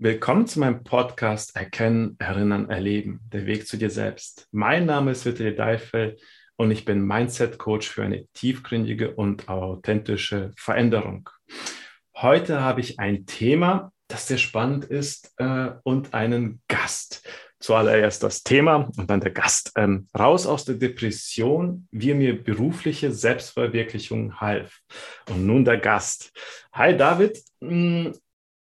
Willkommen zu meinem Podcast Erkennen, Erinnern, Erleben, der Weg zu dir selbst. Mein Name ist Vitali Deifel und ich bin Mindset Coach für eine tiefgründige und authentische Veränderung. Heute habe ich ein Thema, das sehr spannend ist äh, und einen Gast. Zuallererst das Thema und dann der Gast. Ähm, raus aus der Depression, wie mir berufliche Selbstverwirklichung half. Und nun der Gast. Hi David, hm,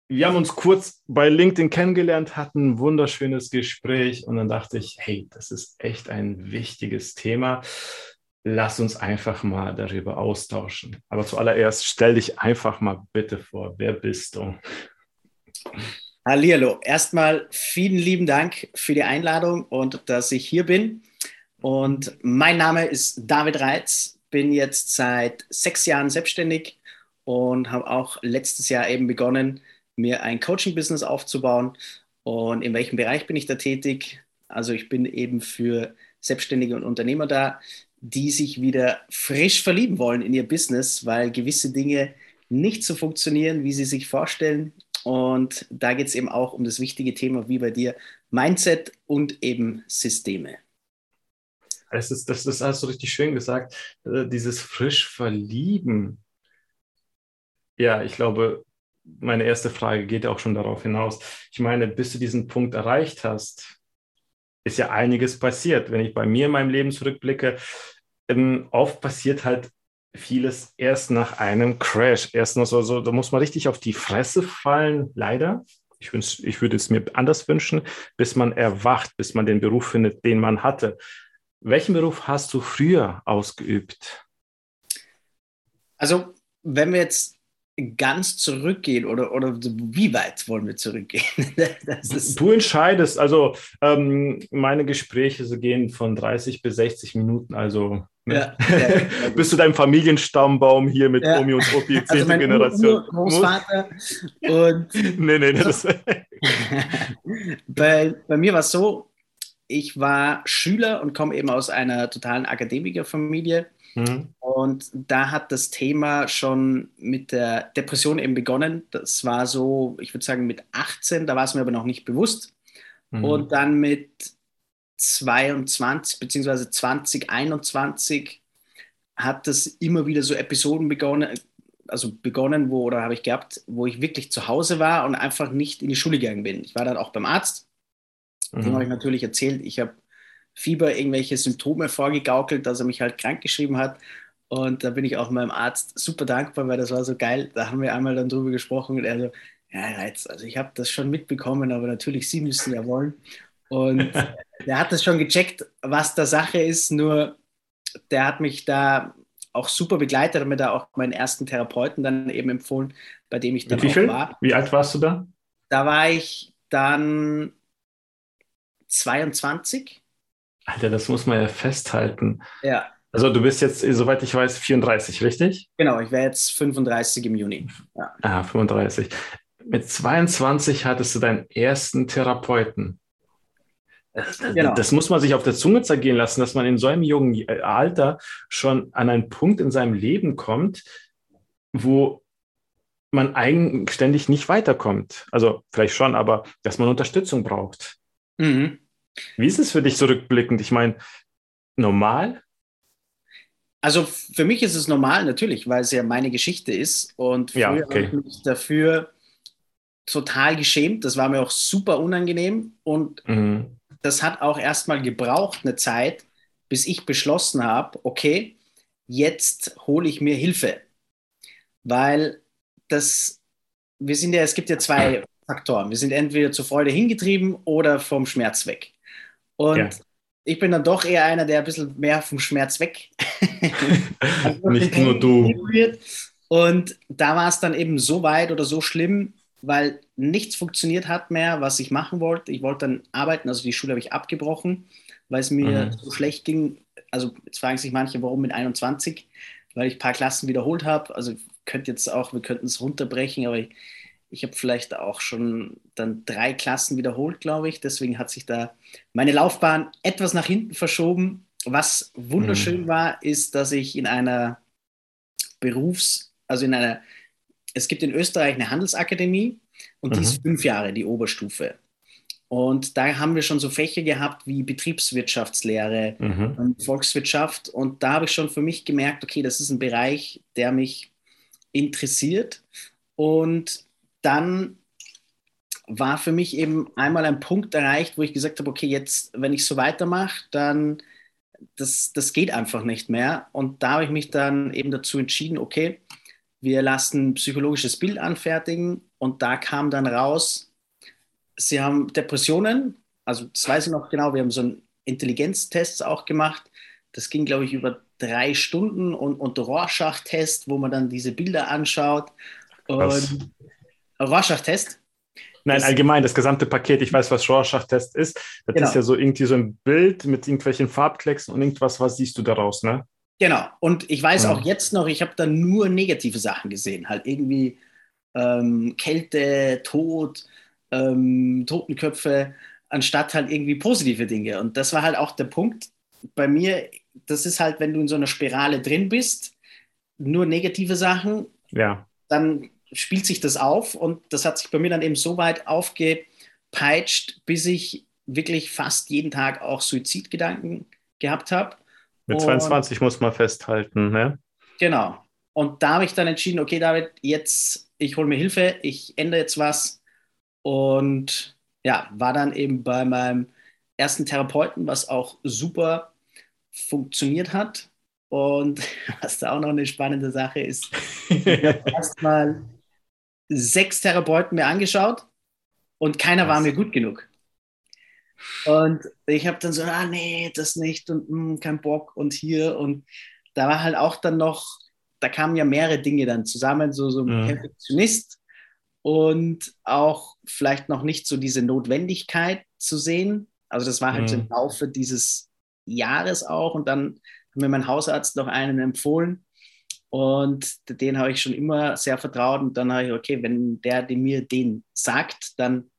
wir haben uns kurz bei LinkedIn kennengelernt, hatten ein wunderschönes Gespräch und dann dachte ich, hey, das ist echt ein wichtiges Thema. Lass uns einfach mal darüber austauschen. Aber zuallererst stell dich einfach mal bitte vor. Wer bist du? Hallihallo. Erstmal vielen lieben Dank für die Einladung und dass ich hier bin. Und mein Name ist David Reitz, bin jetzt seit sechs Jahren selbstständig und habe auch letztes Jahr eben begonnen, mir ein Coaching-Business aufzubauen. Und in welchem Bereich bin ich da tätig? Also ich bin eben für Selbstständige und Unternehmer da, die sich wieder frisch verlieben wollen in ihr Business, weil gewisse Dinge nicht so funktionieren, wie sie sich vorstellen. Und da geht es eben auch um das wichtige Thema wie bei dir, Mindset und eben Systeme. Das ist, das, das hast du richtig schön gesagt, äh, dieses frisch verlieben. Ja, ich glaube, meine erste Frage geht ja auch schon darauf hinaus. Ich meine, bis du diesen Punkt erreicht hast, ist ja einiges passiert. Wenn ich bei mir in meinem Leben zurückblicke, ähm, oft passiert halt vieles erst nach einem Crash. Erst noch so, so, da muss man richtig auf die Fresse fallen, leider. Ich, wünsch, ich würde es mir anders wünschen, bis man erwacht, bis man den Beruf findet, den man hatte. Welchen Beruf hast du früher ausgeübt? Also, wenn wir jetzt ganz zurückgehen oder, oder wie weit wollen wir zurückgehen? du entscheidest. Also ähm, meine Gespräche so gehen von 30 bis 60 Minuten. Also ne? ja, ja, bis zu deinem Familienstammbaum hier mit ja. Omi und Opi, also zehnte also Generation. Großvater und nee, nee, nee, das bei, bei mir war es so, ich war Schüler und komme eben aus einer totalen Akademikerfamilie Mhm. Und da hat das Thema schon mit der Depression eben begonnen. Das war so, ich würde sagen, mit 18, da war es mir aber noch nicht bewusst. Mhm. Und dann mit 22 bzw. 2021 hat das immer wieder so Episoden begonnen, also begonnen, wo, oder habe ich gehabt, wo ich wirklich zu Hause war und einfach nicht in die Schule gegangen bin. Ich war dann auch beim Arzt. Mhm. Dem habe ich natürlich erzählt, ich habe Fieber irgendwelche Symptome vorgegaukelt, dass er mich halt krank geschrieben hat. Und da bin ich auch meinem Arzt super dankbar, weil das war so geil. Da haben wir einmal dann drüber gesprochen und er so, ja, Reiz, also ich habe das schon mitbekommen, aber natürlich, Sie müssen ja wollen. Und der hat das schon gecheckt, was da Sache ist, nur der hat mich da auch super begleitet, hat mir da auch meinen ersten Therapeuten dann eben empfohlen, bei dem ich dann Wie viel? war. Wie alt warst du da? Da war ich dann 22 Alter, das muss man ja festhalten. Ja. Also du bist jetzt, soweit ich weiß, 34, richtig? Genau, ich wäre jetzt 35 im Juni. Ja. Ah, 35. Mit 22 hattest du deinen ersten Therapeuten. Das, genau. das, muss man sich auf der Zunge zergehen lassen, dass man in so einem jungen Alter schon an einen Punkt in seinem Leben kommt, wo man eigenständig nicht weiterkommt. Also vielleicht schon, aber dass man Unterstützung braucht. Mhm. Wie ist es für dich zurückblickend? Ich meine, normal? Also für mich ist es normal, natürlich, weil es ja meine Geschichte ist. Und früher ja, okay. habe ich mich dafür total geschämt. Das war mir auch super unangenehm. Und mhm. das hat auch erstmal gebraucht, eine Zeit, bis ich beschlossen habe, okay, jetzt hole ich mir Hilfe. Weil das, wir sind ja, es gibt ja zwei Faktoren. Wir sind entweder zur Freude hingetrieben oder vom Schmerz weg. Und ja. ich bin dann doch eher einer, der ein bisschen mehr vom Schmerz weg. also Nicht nur du. Und da war es dann eben so weit oder so schlimm, weil nichts funktioniert hat mehr, was ich machen wollte. Ich wollte dann arbeiten, also die Schule habe ich abgebrochen, weil es mir mhm. so schlecht ging. Also jetzt fragen sich manche, warum mit 21, weil ich ein paar Klassen wiederholt habe. Also könnt jetzt auch, wir könnten es runterbrechen, aber ich, ich habe vielleicht auch schon dann drei Klassen wiederholt, glaube ich. Deswegen hat sich da meine Laufbahn etwas nach hinten verschoben. Was wunderschön mhm. war, ist, dass ich in einer Berufs-, also in einer, es gibt in Österreich eine Handelsakademie und mhm. die ist fünf Jahre, die Oberstufe. Und da haben wir schon so Fächer gehabt wie Betriebswirtschaftslehre, mhm. Volkswirtschaft. Und da habe ich schon für mich gemerkt, okay, das ist ein Bereich, der mich interessiert. Und dann war für mich eben einmal ein Punkt erreicht, wo ich gesagt habe, okay, jetzt, wenn ich so weitermache, dann das, das geht einfach nicht mehr. Und da habe ich mich dann eben dazu entschieden, okay, wir lassen ein psychologisches Bild anfertigen. Und da kam dann raus, sie haben Depressionen. Also das weiß ich noch genau. Wir haben so einen Intelligenztest auch gemacht. Das ging, glaube ich, über drei Stunden und, und Rorschach-Test, wo man dann diese Bilder anschaut. Und Rorschach-Test. Nein, allgemein, das gesamte Paket. Ich weiß, was Rorschach-Test ist. Das genau. ist ja so irgendwie so ein Bild mit irgendwelchen Farbklecksen und irgendwas, was siehst du daraus, ne? Genau. Und ich weiß ja. auch jetzt noch, ich habe da nur negative Sachen gesehen. Halt irgendwie ähm, Kälte, Tod, ähm, Totenköpfe, anstatt halt irgendwie positive Dinge. Und das war halt auch der Punkt bei mir. Das ist halt, wenn du in so einer Spirale drin bist, nur negative Sachen, ja. dann spielt sich das auf und das hat sich bei mir dann eben so weit aufgepeitscht, bis ich wirklich fast jeden Tag auch Suizidgedanken gehabt habe. Mit 22 und, muss man festhalten, ne? Genau. Und da habe ich dann entschieden, okay, David, jetzt, ich hole mir Hilfe, ich ändere jetzt was. Und ja, war dann eben bei meinem ersten Therapeuten, was auch super funktioniert hat. Und was da auch noch eine spannende Sache ist, ich habe erstmal sechs Therapeuten mir angeschaut und keiner was? war mir gut genug. Und ich habe dann so, ah nee, das nicht und mh, hm, kein Bock und hier und da war halt auch dann noch, da kamen ja mehrere Dinge dann zusammen, so, so ein mhm. Perfektionist und auch vielleicht noch nicht so diese Notwendigkeit zu sehen. Also das war halt so im Laufe dieses Jahres auch und dann hat mir mein Hausarzt noch einen empfohlen und den habe ich schon immer sehr vertraut. Und dann habe ich, okay, wenn der mir den sagt, dann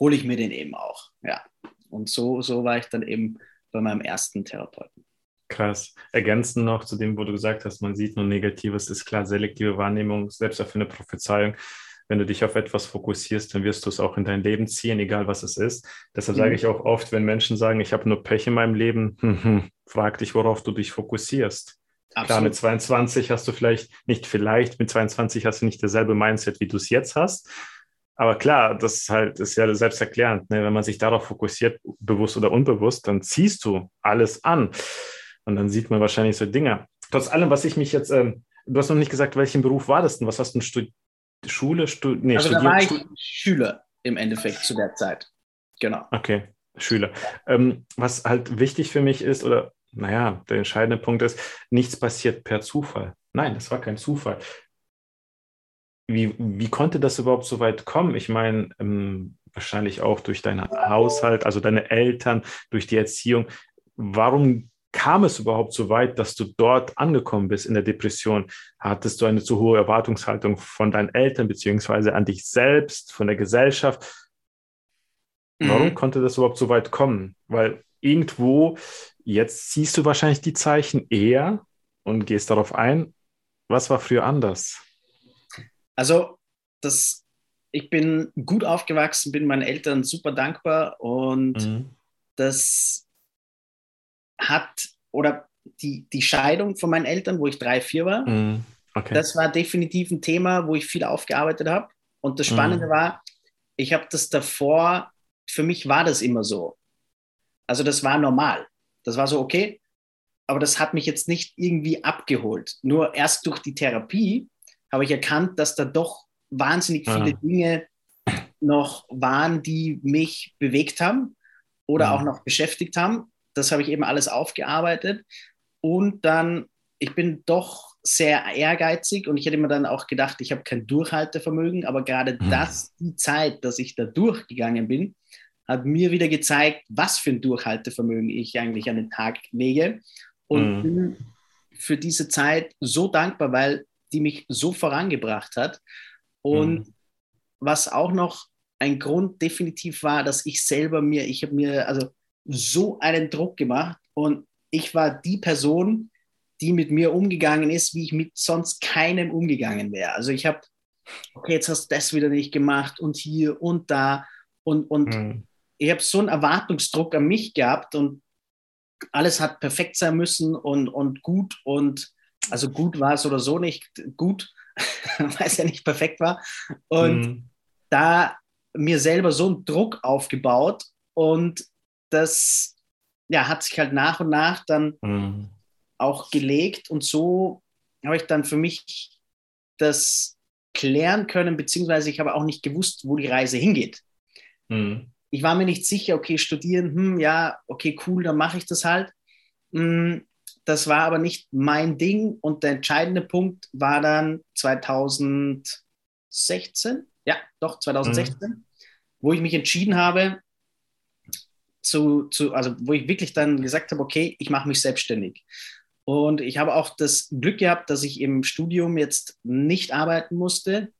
hole ich mir den eben auch. Ja. Und so, so war ich dann eben bei meinem ersten Therapeuten. Krass. Ergänzend noch zu dem, wo du gesagt hast, man sieht nur Negatives, ist klar, selektive Wahrnehmung, selbst auch für eine Prophezeiung. Wenn du dich auf etwas fokussierst, dann wirst du es auch in dein Leben ziehen, egal was es ist. Deshalb mhm. sage ich auch oft, wenn Menschen sagen, ich habe nur Pech in meinem Leben, hm, hm, frag dich, worauf du dich fokussierst. Absolut. Klar, mit 22 hast du vielleicht, nicht vielleicht, mit 22 hast du nicht dasselbe Mindset, wie du es jetzt hast. Aber klar, das ist halt, ist ja selbsterklärend. Ne? Wenn man sich darauf fokussiert, bewusst oder unbewusst, dann ziehst du alles an. Und dann sieht man wahrscheinlich so Dinge. Trotz allem, was ich mich jetzt, ähm, du hast noch nicht gesagt, welchen Beruf war das denn? Was hast du denn Schule? Stu nee, also da war ich Schüler im Endeffekt zu der Zeit. Genau. Okay, Schüler. Ähm, was halt wichtig für mich ist, oder naja, der entscheidende Punkt ist, nichts passiert per Zufall. Nein, das war kein Zufall. Wie, wie konnte das überhaupt so weit kommen? Ich meine, ähm, wahrscheinlich auch durch deinen Haushalt, also deine Eltern, durch die Erziehung. Warum kam es überhaupt so weit, dass du dort angekommen bist in der Depression? Hattest du eine zu hohe Erwartungshaltung von deinen Eltern beziehungsweise an dich selbst, von der Gesellschaft? Warum mhm. konnte das überhaupt so weit kommen? Weil irgendwo Jetzt siehst du wahrscheinlich die Zeichen eher und gehst darauf ein. Was war früher anders? Also, das, ich bin gut aufgewachsen, bin meinen Eltern super dankbar und mhm. das hat, oder die, die Scheidung von meinen Eltern, wo ich drei, vier war, mhm. okay. das war definitiv ein Thema, wo ich viel aufgearbeitet habe. Und das Spannende mhm. war, ich habe das davor, für mich war das immer so. Also das war normal. Das war so okay, aber das hat mich jetzt nicht irgendwie abgeholt. Nur erst durch die Therapie habe ich erkannt, dass da doch wahnsinnig viele ja. Dinge noch waren, die mich bewegt haben oder ja. auch noch beschäftigt haben. Das habe ich eben alles aufgearbeitet. Und dann, ich bin doch sehr ehrgeizig und ich hätte mir dann auch gedacht, ich habe kein Durchhaltevermögen, aber gerade mhm. das, die Zeit, dass ich da durchgegangen bin, hat mir wieder gezeigt, was für ein Durchhaltevermögen ich eigentlich an den Tag lege. Und mhm. bin für diese Zeit so dankbar, weil die mich so vorangebracht hat. Und mhm. was auch noch ein Grund definitiv war, dass ich selber mir, ich habe mir also so einen Druck gemacht und ich war die Person, die mit mir umgegangen ist, wie ich mit sonst keinem umgegangen wäre. Also ich habe okay, jetzt hast du das wieder nicht gemacht und hier und da. Und, und mhm. Ich habe so einen Erwartungsdruck an mich gehabt und alles hat perfekt sein müssen und, und gut und also gut war es oder so nicht gut, weil es ja nicht perfekt war. Und mhm. da mir selber so einen Druck aufgebaut und das ja, hat sich halt nach und nach dann mhm. auch gelegt und so habe ich dann für mich das klären können, beziehungsweise ich habe auch nicht gewusst, wo die Reise hingeht. Mhm. Ich war mir nicht sicher, okay, studieren, hm, ja, okay, cool, dann mache ich das halt. Hm, das war aber nicht mein Ding und der entscheidende Punkt war dann 2016, ja, doch 2016, mhm. wo ich mich entschieden habe, zu, zu, also wo ich wirklich dann gesagt habe, okay, ich mache mich selbstständig. Und ich habe auch das Glück gehabt, dass ich im Studium jetzt nicht arbeiten musste.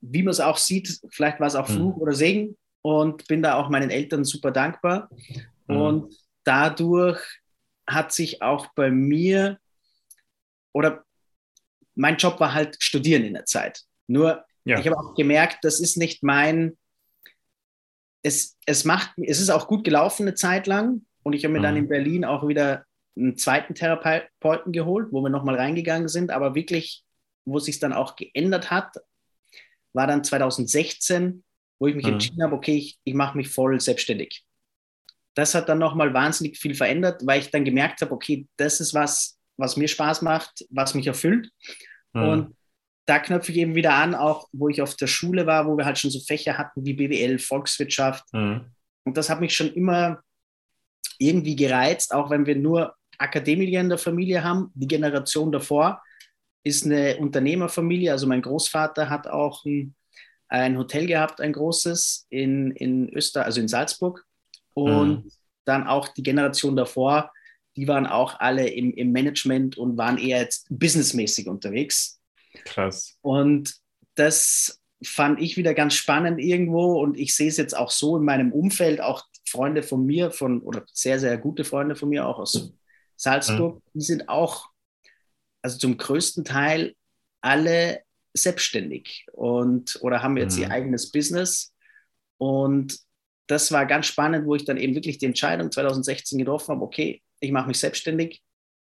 Wie man es auch sieht, vielleicht war es auch mhm. Fluch mhm. oder Segen und bin da auch meinen Eltern super dankbar. Mhm. Und dadurch hat sich auch bei mir oder mein Job war halt studieren in der Zeit. Nur ja. ich habe auch gemerkt, das ist nicht mein, es, es macht, es ist auch gut gelaufen eine Zeit lang und ich habe mir mhm. dann in Berlin auch wieder einen zweiten Therapeuten geholt, wo wir nochmal reingegangen sind, aber wirklich, wo es sich dann auch geändert hat, war dann 2016, wo ich mich mhm. entschieden habe, okay, ich, ich mache mich voll selbstständig das hat dann nochmal wahnsinnig viel verändert, weil ich dann gemerkt habe, okay, das ist was, was mir Spaß macht, was mich erfüllt. Mhm. Und da knöpfe ich eben wieder an, auch wo ich auf der Schule war, wo wir halt schon so Fächer hatten wie BWL, Volkswirtschaft. Mhm. Und das hat mich schon immer irgendwie gereizt, auch wenn wir nur Akademiker in der Familie haben. Die Generation davor ist eine Unternehmerfamilie. Also mein Großvater hat auch ein, ein Hotel gehabt, ein großes in, in Österreich, also in Salzburg. Und mhm. dann auch die Generation davor, die waren auch alle im, im Management und waren eher jetzt businessmäßig unterwegs. Krass. Und das fand ich wieder ganz spannend irgendwo und ich sehe es jetzt auch so in meinem Umfeld, auch Freunde von mir, von, oder sehr, sehr gute Freunde von mir, auch aus Salzburg, mhm. die sind auch, also zum größten Teil alle selbstständig und oder haben jetzt mhm. ihr eigenes Business. Und das war ganz spannend, wo ich dann eben wirklich die Entscheidung 2016 getroffen habe, okay, ich mache mich selbstständig.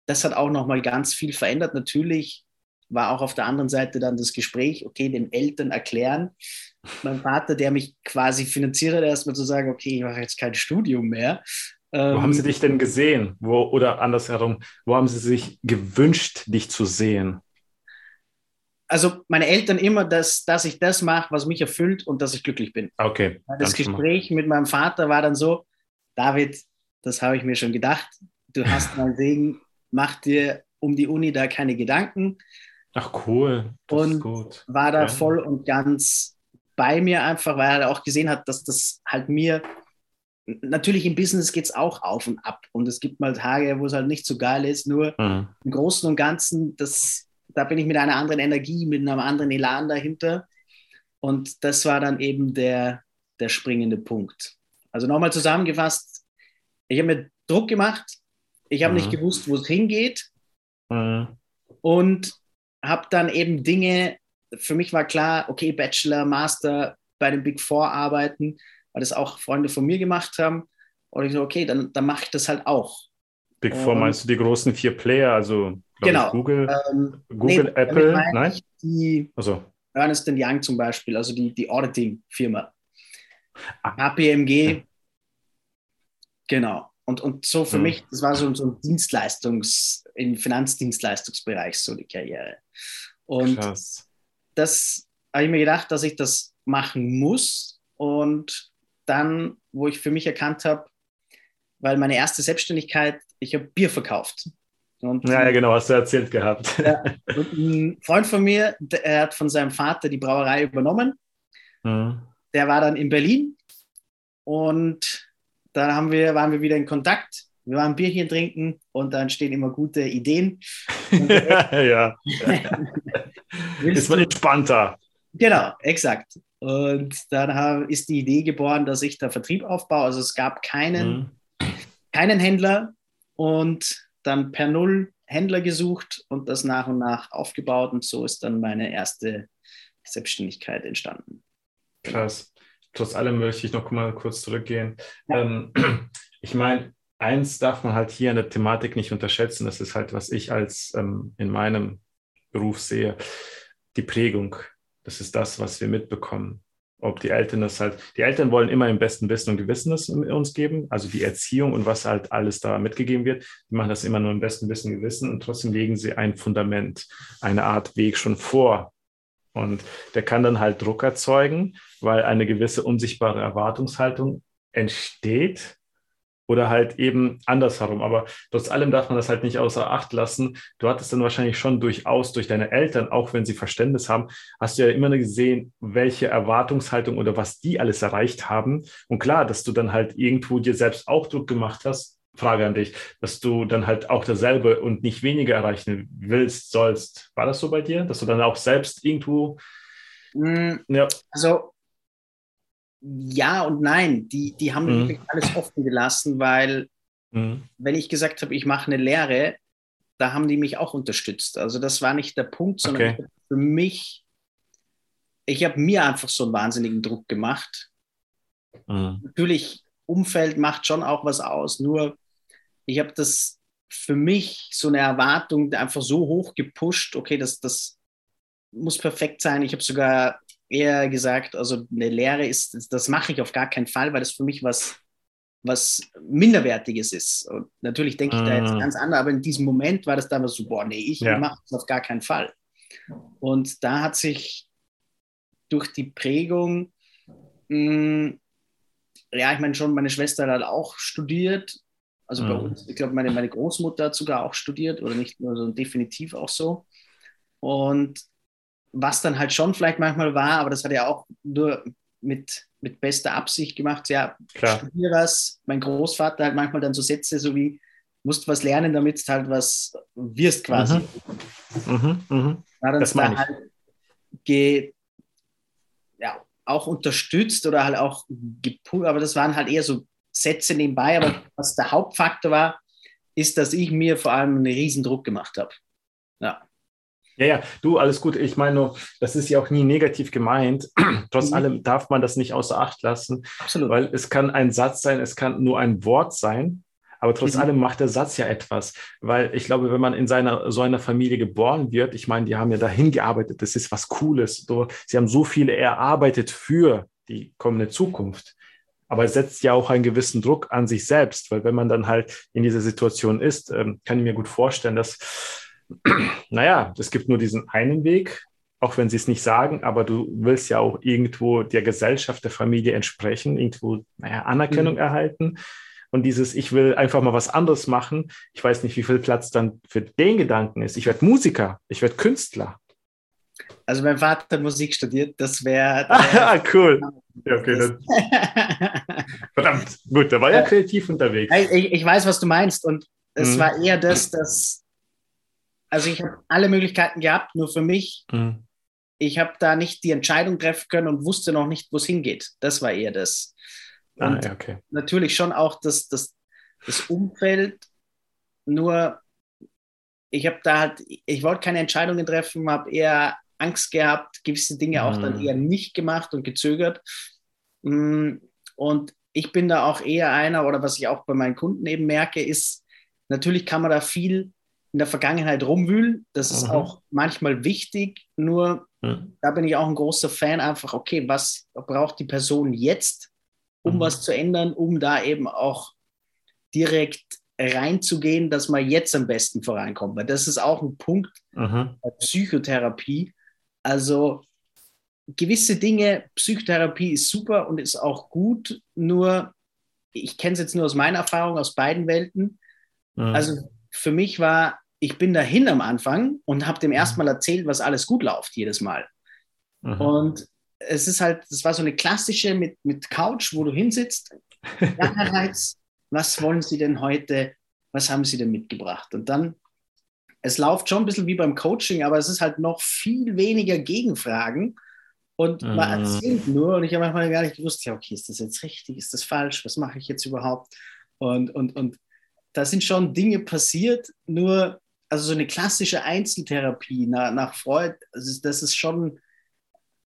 Das hat auch nochmal ganz viel verändert. Natürlich war auch auf der anderen Seite dann das Gespräch, okay, den Eltern erklären. Mein Vater, der mich quasi finanziert, erstmal zu sagen, okay, ich mache jetzt kein Studium mehr. Wo ähm, haben Sie dich denn gesehen? Wo, oder andersherum, wo haben Sie sich gewünscht, dich zu sehen? Also meine Eltern immer, dass, dass ich das mache, was mich erfüllt und dass ich glücklich bin. Okay. Das Gespräch mit meinem Vater war dann so, David, das habe ich mir schon gedacht, du hast meinen Segen, mach dir um die Uni da keine Gedanken. Ach cool. Das und war da ja. voll und ganz bei mir einfach, weil er auch gesehen hat, dass das halt mir, natürlich im Business geht es auch auf und ab und es gibt mal Tage, wo es halt nicht so geil ist, nur mhm. im Großen und Ganzen, das da bin ich mit einer anderen Energie, mit einem anderen Elan dahinter. Und das war dann eben der, der springende Punkt. Also nochmal zusammengefasst, ich habe mir Druck gemacht, ich habe mhm. nicht gewusst, wo es hingeht mhm. und habe dann eben Dinge, für mich war klar, okay, Bachelor, Master bei den Big Four arbeiten, weil das auch Freunde von mir gemacht haben. Und ich so, okay, dann, dann mache ich das halt auch. Big Four meinst du die großen vier Player, also genau. Google, ähm, Google nee, Apple, nein? Die also. Ernest Young zum Beispiel, also die, die Auditing-Firma. Ah. KPMG, genau. Und, und so für hm. mich, das war so, so ein Dienstleistungs-, im Finanzdienstleistungsbereich so die Karriere. Und Krass. das habe ich mir gedacht, dass ich das machen muss. Und dann, wo ich für mich erkannt habe, weil meine erste Selbstständigkeit, ich habe Bier verkauft. Und, ja, ja, genau, hast du erzählt gehabt. Ja, ein Freund von mir, der hat von seinem Vater die Brauerei übernommen. Mhm. Der war dann in Berlin und dann haben wir, waren wir wieder in Kontakt. Wir waren Bierchen trinken und dann stehen immer gute Ideen. ja. ist man entspannter. Genau, exakt. Und dann ist die Idee geboren, dass ich da Vertrieb aufbaue. Also es gab keinen, mhm. keinen Händler und dann per Null Händler gesucht und das nach und nach aufgebaut und so ist dann meine erste Selbstständigkeit entstanden. Krass. Trotz allem möchte ich noch mal kurz zurückgehen. Ja. Ähm, ich meine, eins darf man halt hier in der Thematik nicht unterschätzen. Das ist halt, was ich als ähm, in meinem Beruf sehe, die Prägung. Das ist das, was wir mitbekommen. Ob die Eltern das halt, die Eltern wollen immer im besten Wissen und Gewissen das uns geben, also die Erziehung und was halt alles da mitgegeben wird. Die machen das immer nur im besten Wissen und Gewissen und trotzdem legen sie ein Fundament, eine Art Weg schon vor. Und der kann dann halt Druck erzeugen, weil eine gewisse unsichtbare Erwartungshaltung entsteht oder halt eben andersherum. Aber trotz allem darf man das halt nicht außer Acht lassen. Du hattest dann wahrscheinlich schon durchaus durch deine Eltern, auch wenn sie Verständnis haben, hast du ja immer gesehen, welche Erwartungshaltung oder was die alles erreicht haben. Und klar, dass du dann halt irgendwo dir selbst auch Druck gemacht hast. Frage an dich, dass du dann halt auch dasselbe und nicht weniger erreichen willst, sollst. War das so bei dir, dass du dann auch selbst irgendwo. Mm, ja. Also ja und nein. Die, die haben mhm. wirklich alles offen gelassen, weil mhm. wenn ich gesagt habe, ich mache eine Lehre, da haben die mich auch unterstützt. Also das war nicht der Punkt, sondern okay. für mich, ich habe mir einfach so einen wahnsinnigen Druck gemacht. Mhm. Natürlich, Umfeld macht schon auch was aus, nur ich habe das für mich so eine Erwartung einfach so hoch gepusht, okay, das, das muss perfekt sein. Ich habe sogar eher gesagt, also eine Lehre ist, das mache ich auf gar keinen Fall, weil das für mich was, was Minderwertiges ist. Und natürlich denke ich da jetzt ah. ganz anders, aber in diesem Moment war das damals so, boah, nee, ich ja. mache das auf gar keinen Fall. Und da hat sich durch die Prägung, mh, hm, ja, ich meine schon, meine Schwester hat auch studiert. Also bei mhm. uns, ich glaube, meine, meine Großmutter hat sogar auch studiert oder nicht nur, sondern definitiv auch so. Und was dann halt schon vielleicht manchmal war, aber das hat er auch nur mit, mit bester Absicht gemacht. Ja, Klar. studier was. Mein Großvater hat manchmal dann so Sätze so wie, musst was lernen, damit du halt was wirst quasi. Mhm. Mhm. Mhm. Das da halt ja, auch unterstützt oder halt auch gepult, aber das waren halt eher so Sätze nebenbei. Aber was der Hauptfaktor war, ist, dass ich mir vor allem einen riesen Druck gemacht habe. Ja. Ja, ja, du, alles gut. Ich meine nur, das ist ja auch nie negativ gemeint. Trotz mhm. allem darf man das nicht außer Acht lassen. Absolut. Weil es kann ein Satz sein, es kann nur ein Wort sein. Aber trotz mhm. allem macht der Satz ja etwas. Weil ich glaube, wenn man in seiner, so einer Familie geboren wird, ich meine, die haben ja dahin gearbeitet, das ist was Cooles. Sie haben so viel erarbeitet für die kommende Zukunft. Aber es setzt ja auch einen gewissen Druck an sich selbst, weil wenn man dann halt in dieser Situation ist, ähm, kann ich mir gut vorstellen, dass naja, es gibt nur diesen einen Weg, auch wenn sie es nicht sagen, aber du willst ja auch irgendwo der Gesellschaft, der Familie entsprechen, irgendwo, naja, Anerkennung mhm. erhalten. Und dieses, ich will einfach mal was anderes machen. Ich weiß nicht, wie viel Platz dann für den Gedanken ist. Ich werde Musiker, ich werde Künstler. Also mein Vater hat Musik studiert, das wäre. Ah, cool. Ja, okay, Verdammt, gut, der war ja kreativ unterwegs. Ich, ich weiß, was du meinst. Und es mhm. war eher das, dass also ich habe alle Möglichkeiten gehabt, nur für mich, mhm. ich habe da nicht die Entscheidung treffen können und wusste noch nicht, wo es hingeht. Das war eher das. Ah, und ah, okay. natürlich schon auch das, das, das Umfeld, nur ich habe da halt, ich wollte keine Entscheidungen treffen, habe eher Angst gehabt, gewisse Dinge auch dann mhm. eher nicht gemacht und gezögert. Mm, und ich bin da auch eher einer, oder was ich auch bei meinen Kunden eben merke, ist, natürlich kann man da viel in der Vergangenheit rumwühlen. Das ist Aha. auch manchmal wichtig, nur mhm. da bin ich auch ein großer Fan, einfach, okay, was braucht die Person jetzt, um mhm. was zu ändern, um da eben auch direkt reinzugehen, dass man jetzt am besten vorankommt. Weil das ist auch ein Punkt mhm. der Psychotherapie. Also gewisse Dinge, Psychotherapie ist super und ist auch gut, nur ich kenne es jetzt nur aus meiner Erfahrung aus beiden Welten. Mhm. Also für mich war, ich bin dahin am Anfang und habe dem erstmal erzählt, was alles gut läuft jedes Mal. Mhm. Und es ist halt, das war so eine klassische mit, mit Couch, wo du hinsitzt. was wollen Sie denn heute? Was haben Sie denn mitgebracht? Und dann, es läuft schon ein bisschen wie beim Coaching, aber es ist halt noch viel weniger Gegenfragen. Und mhm. man erzählt nur, und ich habe manchmal gar nicht gewusst, ja, okay, ist das jetzt richtig, ist das falsch, was mache ich jetzt überhaupt? Und, und, und da sind schon Dinge passiert, nur, also so eine klassische Einzeltherapie nach, nach Freud, also das ist schon,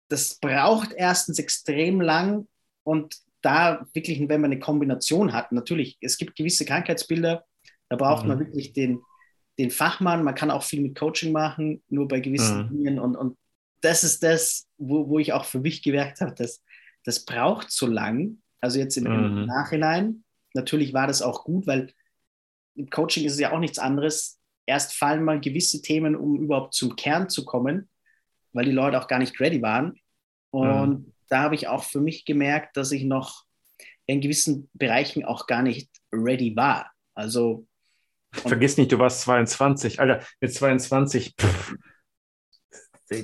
das braucht erstens extrem lang und da wirklich, wenn man eine Kombination hat, natürlich, es gibt gewisse Krankheitsbilder, da braucht mhm. man wirklich den, den Fachmann, man kann auch viel mit Coaching machen, nur bei gewissen mhm. Dingen und, und das ist das, wo, wo ich auch für mich gemerkt habe, dass das braucht so lang, also jetzt im, mhm. im Nachhinein. Natürlich war das auch gut, weil im Coaching ist es ja auch nichts anderes. Erst fallen mal gewisse Themen, um überhaupt zum Kern zu kommen, weil die Leute auch gar nicht ready waren. Und mhm. da habe ich auch für mich gemerkt, dass ich noch in gewissen Bereichen auch gar nicht ready war. Also Vergiss nicht, du warst 22. Alter, mit 22. Pff.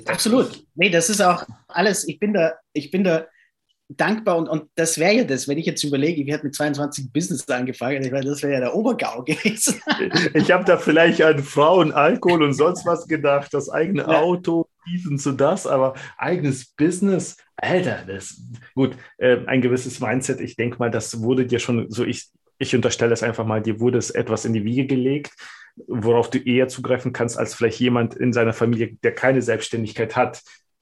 Absolut. Nee, das ist auch alles, ich bin da, ich bin da dankbar und, und das wäre ja das, wenn ich jetzt überlege, wie hat mit 22 Business angefangen, ich meine, das wäre ja der Obergau gewesen. Ich habe da vielleicht an Frauen, Alkohol und sonst was gedacht, das eigene ja. Auto, dies und so das, aber eigenes Business, Alter, das gut, äh, ein gewisses Mindset, ich denke mal, das wurde dir schon so, ich, ich unterstelle es einfach mal, dir wurde es etwas in die Wiege gelegt, worauf du eher zugreifen kannst, als vielleicht jemand in seiner Familie, der keine Selbstständigkeit hat.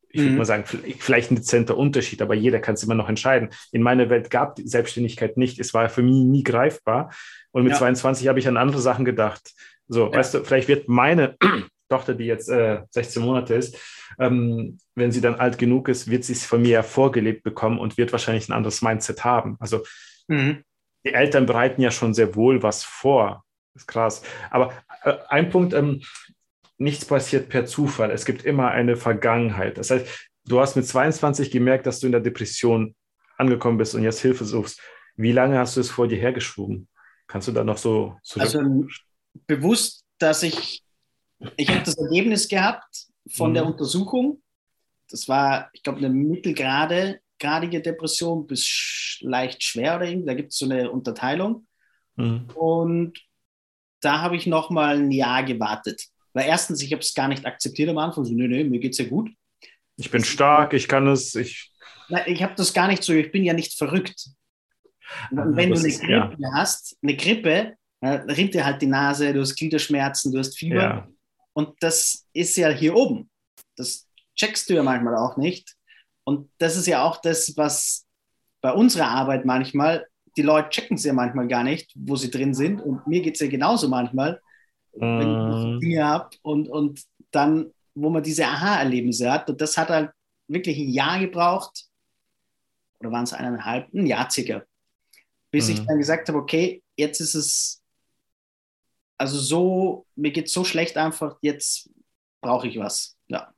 Ich würde mhm. mal sagen, vielleicht ein dezenter Unterschied, aber jeder kann es immer noch entscheiden. In meiner Welt gab die Selbstständigkeit nicht. Es war für mich nie greifbar. Und mit ja. 22 habe ich an andere Sachen gedacht. So, ja. weißt du, vielleicht wird meine Tochter, die jetzt äh, 16 Monate ist, ähm, wenn sie dann alt genug ist, wird sie es von mir ja vorgelebt bekommen und wird wahrscheinlich ein anderes Mindset haben. Also mhm die Eltern bereiten ja schon sehr wohl was vor. Das ist krass. Aber äh, ein Punkt, ähm, nichts passiert per Zufall. Es gibt immer eine Vergangenheit. Das heißt, du hast mit 22 gemerkt, dass du in der Depression angekommen bist und jetzt Hilfe suchst. Wie lange hast du es vor dir hergeschoben? Kannst du da noch so zurück? Also bewusst, dass ich, ich habe das Ergebnis gehabt von mhm. der Untersuchung. Das war, ich glaube, eine mittelgrade gradige Depression bis leicht schwer oder irgendwie. Da gibt es so eine Unterteilung. Mhm. Und da habe ich noch mal ein Jahr gewartet. Weil erstens, ich habe es gar nicht akzeptiert am Anfang. So, nee, nee, mir geht es ja gut. Ich bin stark, ich kann es. Ich, Nein, ich habe das gar nicht so. Ich bin ja nicht verrückt. Und wenn du eine Grippe ja. hast, eine Grippe, dann rinnt dir halt die Nase, du hast Gliederschmerzen, du hast Fieber. Ja. Und das ist ja hier oben. Das checkst du ja manchmal auch nicht. Und das ist ja auch das, was bei unserer Arbeit manchmal, die Leute checken es ja manchmal gar nicht, wo sie drin sind. Und mir geht es ja genauso manchmal, mm. Dinge habe und, und dann, wo man diese Aha-Erlebnisse hat. Und das hat halt wirklich ein Jahr gebraucht, oder waren es eineinhalb, ein Jahr circa, bis mm. ich dann gesagt habe, okay, jetzt ist es, also so, mir geht es so schlecht einfach, jetzt brauche ich was. Ja.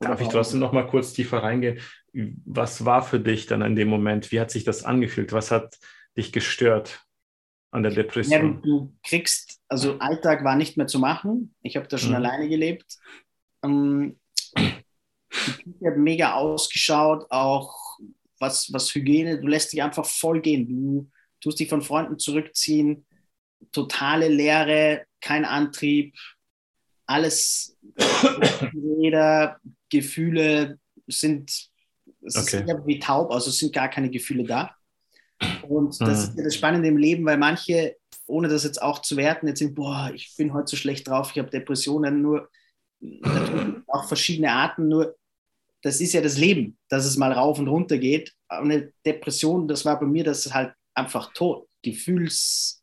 Darf ich trotzdem noch mal kurz tiefer reingehen? Was war für dich dann in dem Moment? Wie hat sich das angefühlt? Was hat dich gestört an der Depression? Ja, du, kriegst, also Alltag war nicht mehr zu machen. Ich habe da schon mhm. alleine gelebt. Ähm, die hat mega ausgeschaut, auch was, was Hygiene, du lässt dich einfach voll gehen. Du tust dich von Freunden zurückziehen, totale Leere, kein Antrieb, alles jeder Gefühle sind, es okay. ist wie taub, also es sind gar keine Gefühle da. Und das mhm. ist ja das Spannende im Leben, weil manche, ohne das jetzt auch zu werten, jetzt sind, boah, ich bin heute so schlecht drauf, ich habe Depressionen, nur auch verschiedene Arten, nur das ist ja das Leben, dass es mal rauf und runter geht. Eine Depression, das war bei mir, das ist halt einfach tot. Gefühls,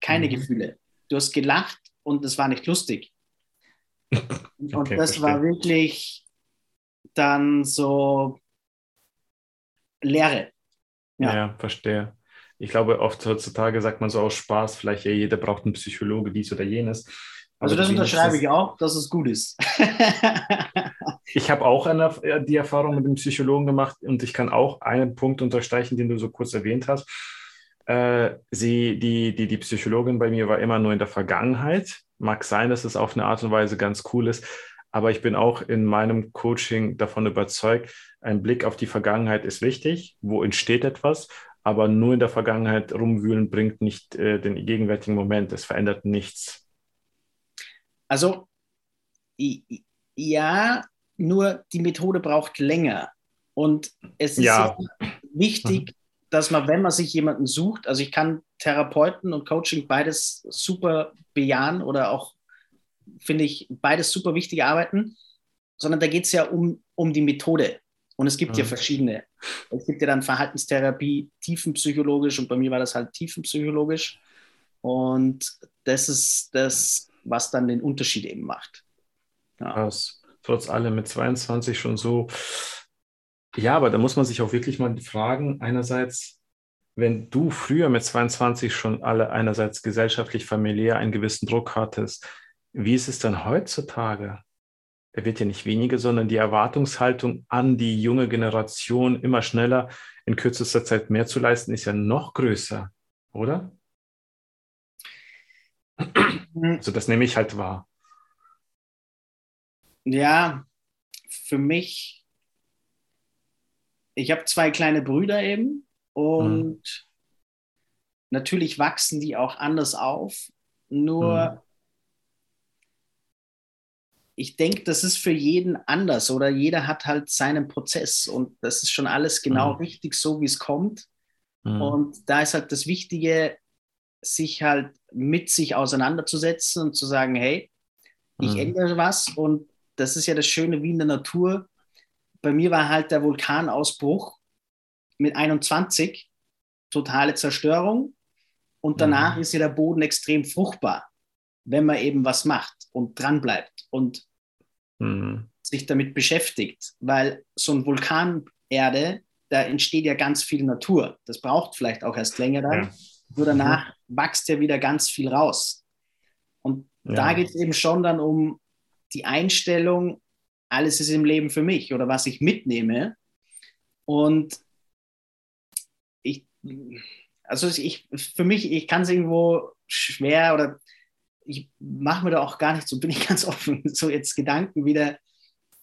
keine mhm. Gefühle. Du hast gelacht und es war nicht lustig. Und okay, das verstehe. war wirklich dann so Leere. Ja. ja, verstehe. Ich glaube, oft heutzutage sagt man so aus Spaß, vielleicht ja, jeder braucht einen Psychologe, dies oder jenes. Also das unterschreibe ich auch, dass es gut ist. ich habe auch eine, äh, die Erfahrung mit dem Psychologen gemacht und ich kann auch einen Punkt unterstreichen, den du so kurz erwähnt hast. Äh, sie, die, die, die Psychologin bei mir war immer nur in der Vergangenheit. Mag sein, dass es auf eine Art und Weise ganz cool ist, aber ich bin auch in meinem Coaching davon überzeugt, ein Blick auf die Vergangenheit ist wichtig. Wo entsteht etwas? Aber nur in der Vergangenheit rumwühlen bringt nicht äh, den gegenwärtigen Moment. Es verändert nichts. Also, ja, nur die Methode braucht länger. Und es ist ja. wichtig, dass man, wenn man sich jemanden sucht, also ich kann Therapeuten und Coaching beides super bejahen oder auch finde ich beides super wichtige Arbeiten, sondern da geht es ja um, um die Methode. Und es gibt mhm. ja verschiedene. Es gibt ja dann Verhaltenstherapie, tiefenpsychologisch und bei mir war das halt tiefenpsychologisch. Und das ist das, was dann den Unterschied eben macht. Ja. Krass. Trotz allem mit 22 schon so. Ja, aber da muss man sich auch wirklich mal fragen, einerseits, wenn du früher mit 22 schon alle einerseits gesellschaftlich, familiär einen gewissen Druck hattest, wie ist es dann heutzutage? Er wird ja nicht weniger, sondern die Erwartungshaltung an die junge Generation immer schneller in kürzester Zeit mehr zu leisten, ist ja noch größer, oder? Also das nehme ich halt wahr. Ja, für mich, ich habe zwei kleine Brüder eben und mhm. natürlich wachsen die auch anders auf. Nur mhm ich denke, das ist für jeden anders oder jeder hat halt seinen Prozess und das ist schon alles genau mhm. richtig so, wie es kommt. Mhm. Und da ist halt das Wichtige, sich halt mit sich auseinanderzusetzen und zu sagen, hey, ich mhm. ändere was und das ist ja das Schöne wie in der Natur. Bei mir war halt der Vulkanausbruch mit 21 totale Zerstörung und danach mhm. ist ja der Boden extrem fruchtbar wenn man eben was macht und dran bleibt und mhm. sich damit beschäftigt. Weil so ein Vulkanerde, da entsteht ja ganz viel Natur. Das braucht vielleicht auch erst länger dann. Ja. Nur danach mhm. wächst ja wieder ganz viel raus. Und ja. da geht es eben schon dann um die Einstellung, alles ist im Leben für mich oder was ich mitnehme. Und ich, also ich, für mich, ich kann es irgendwo schwer oder ich mache mir da auch gar nicht so, bin ich ganz offen, so jetzt Gedanken, wie der,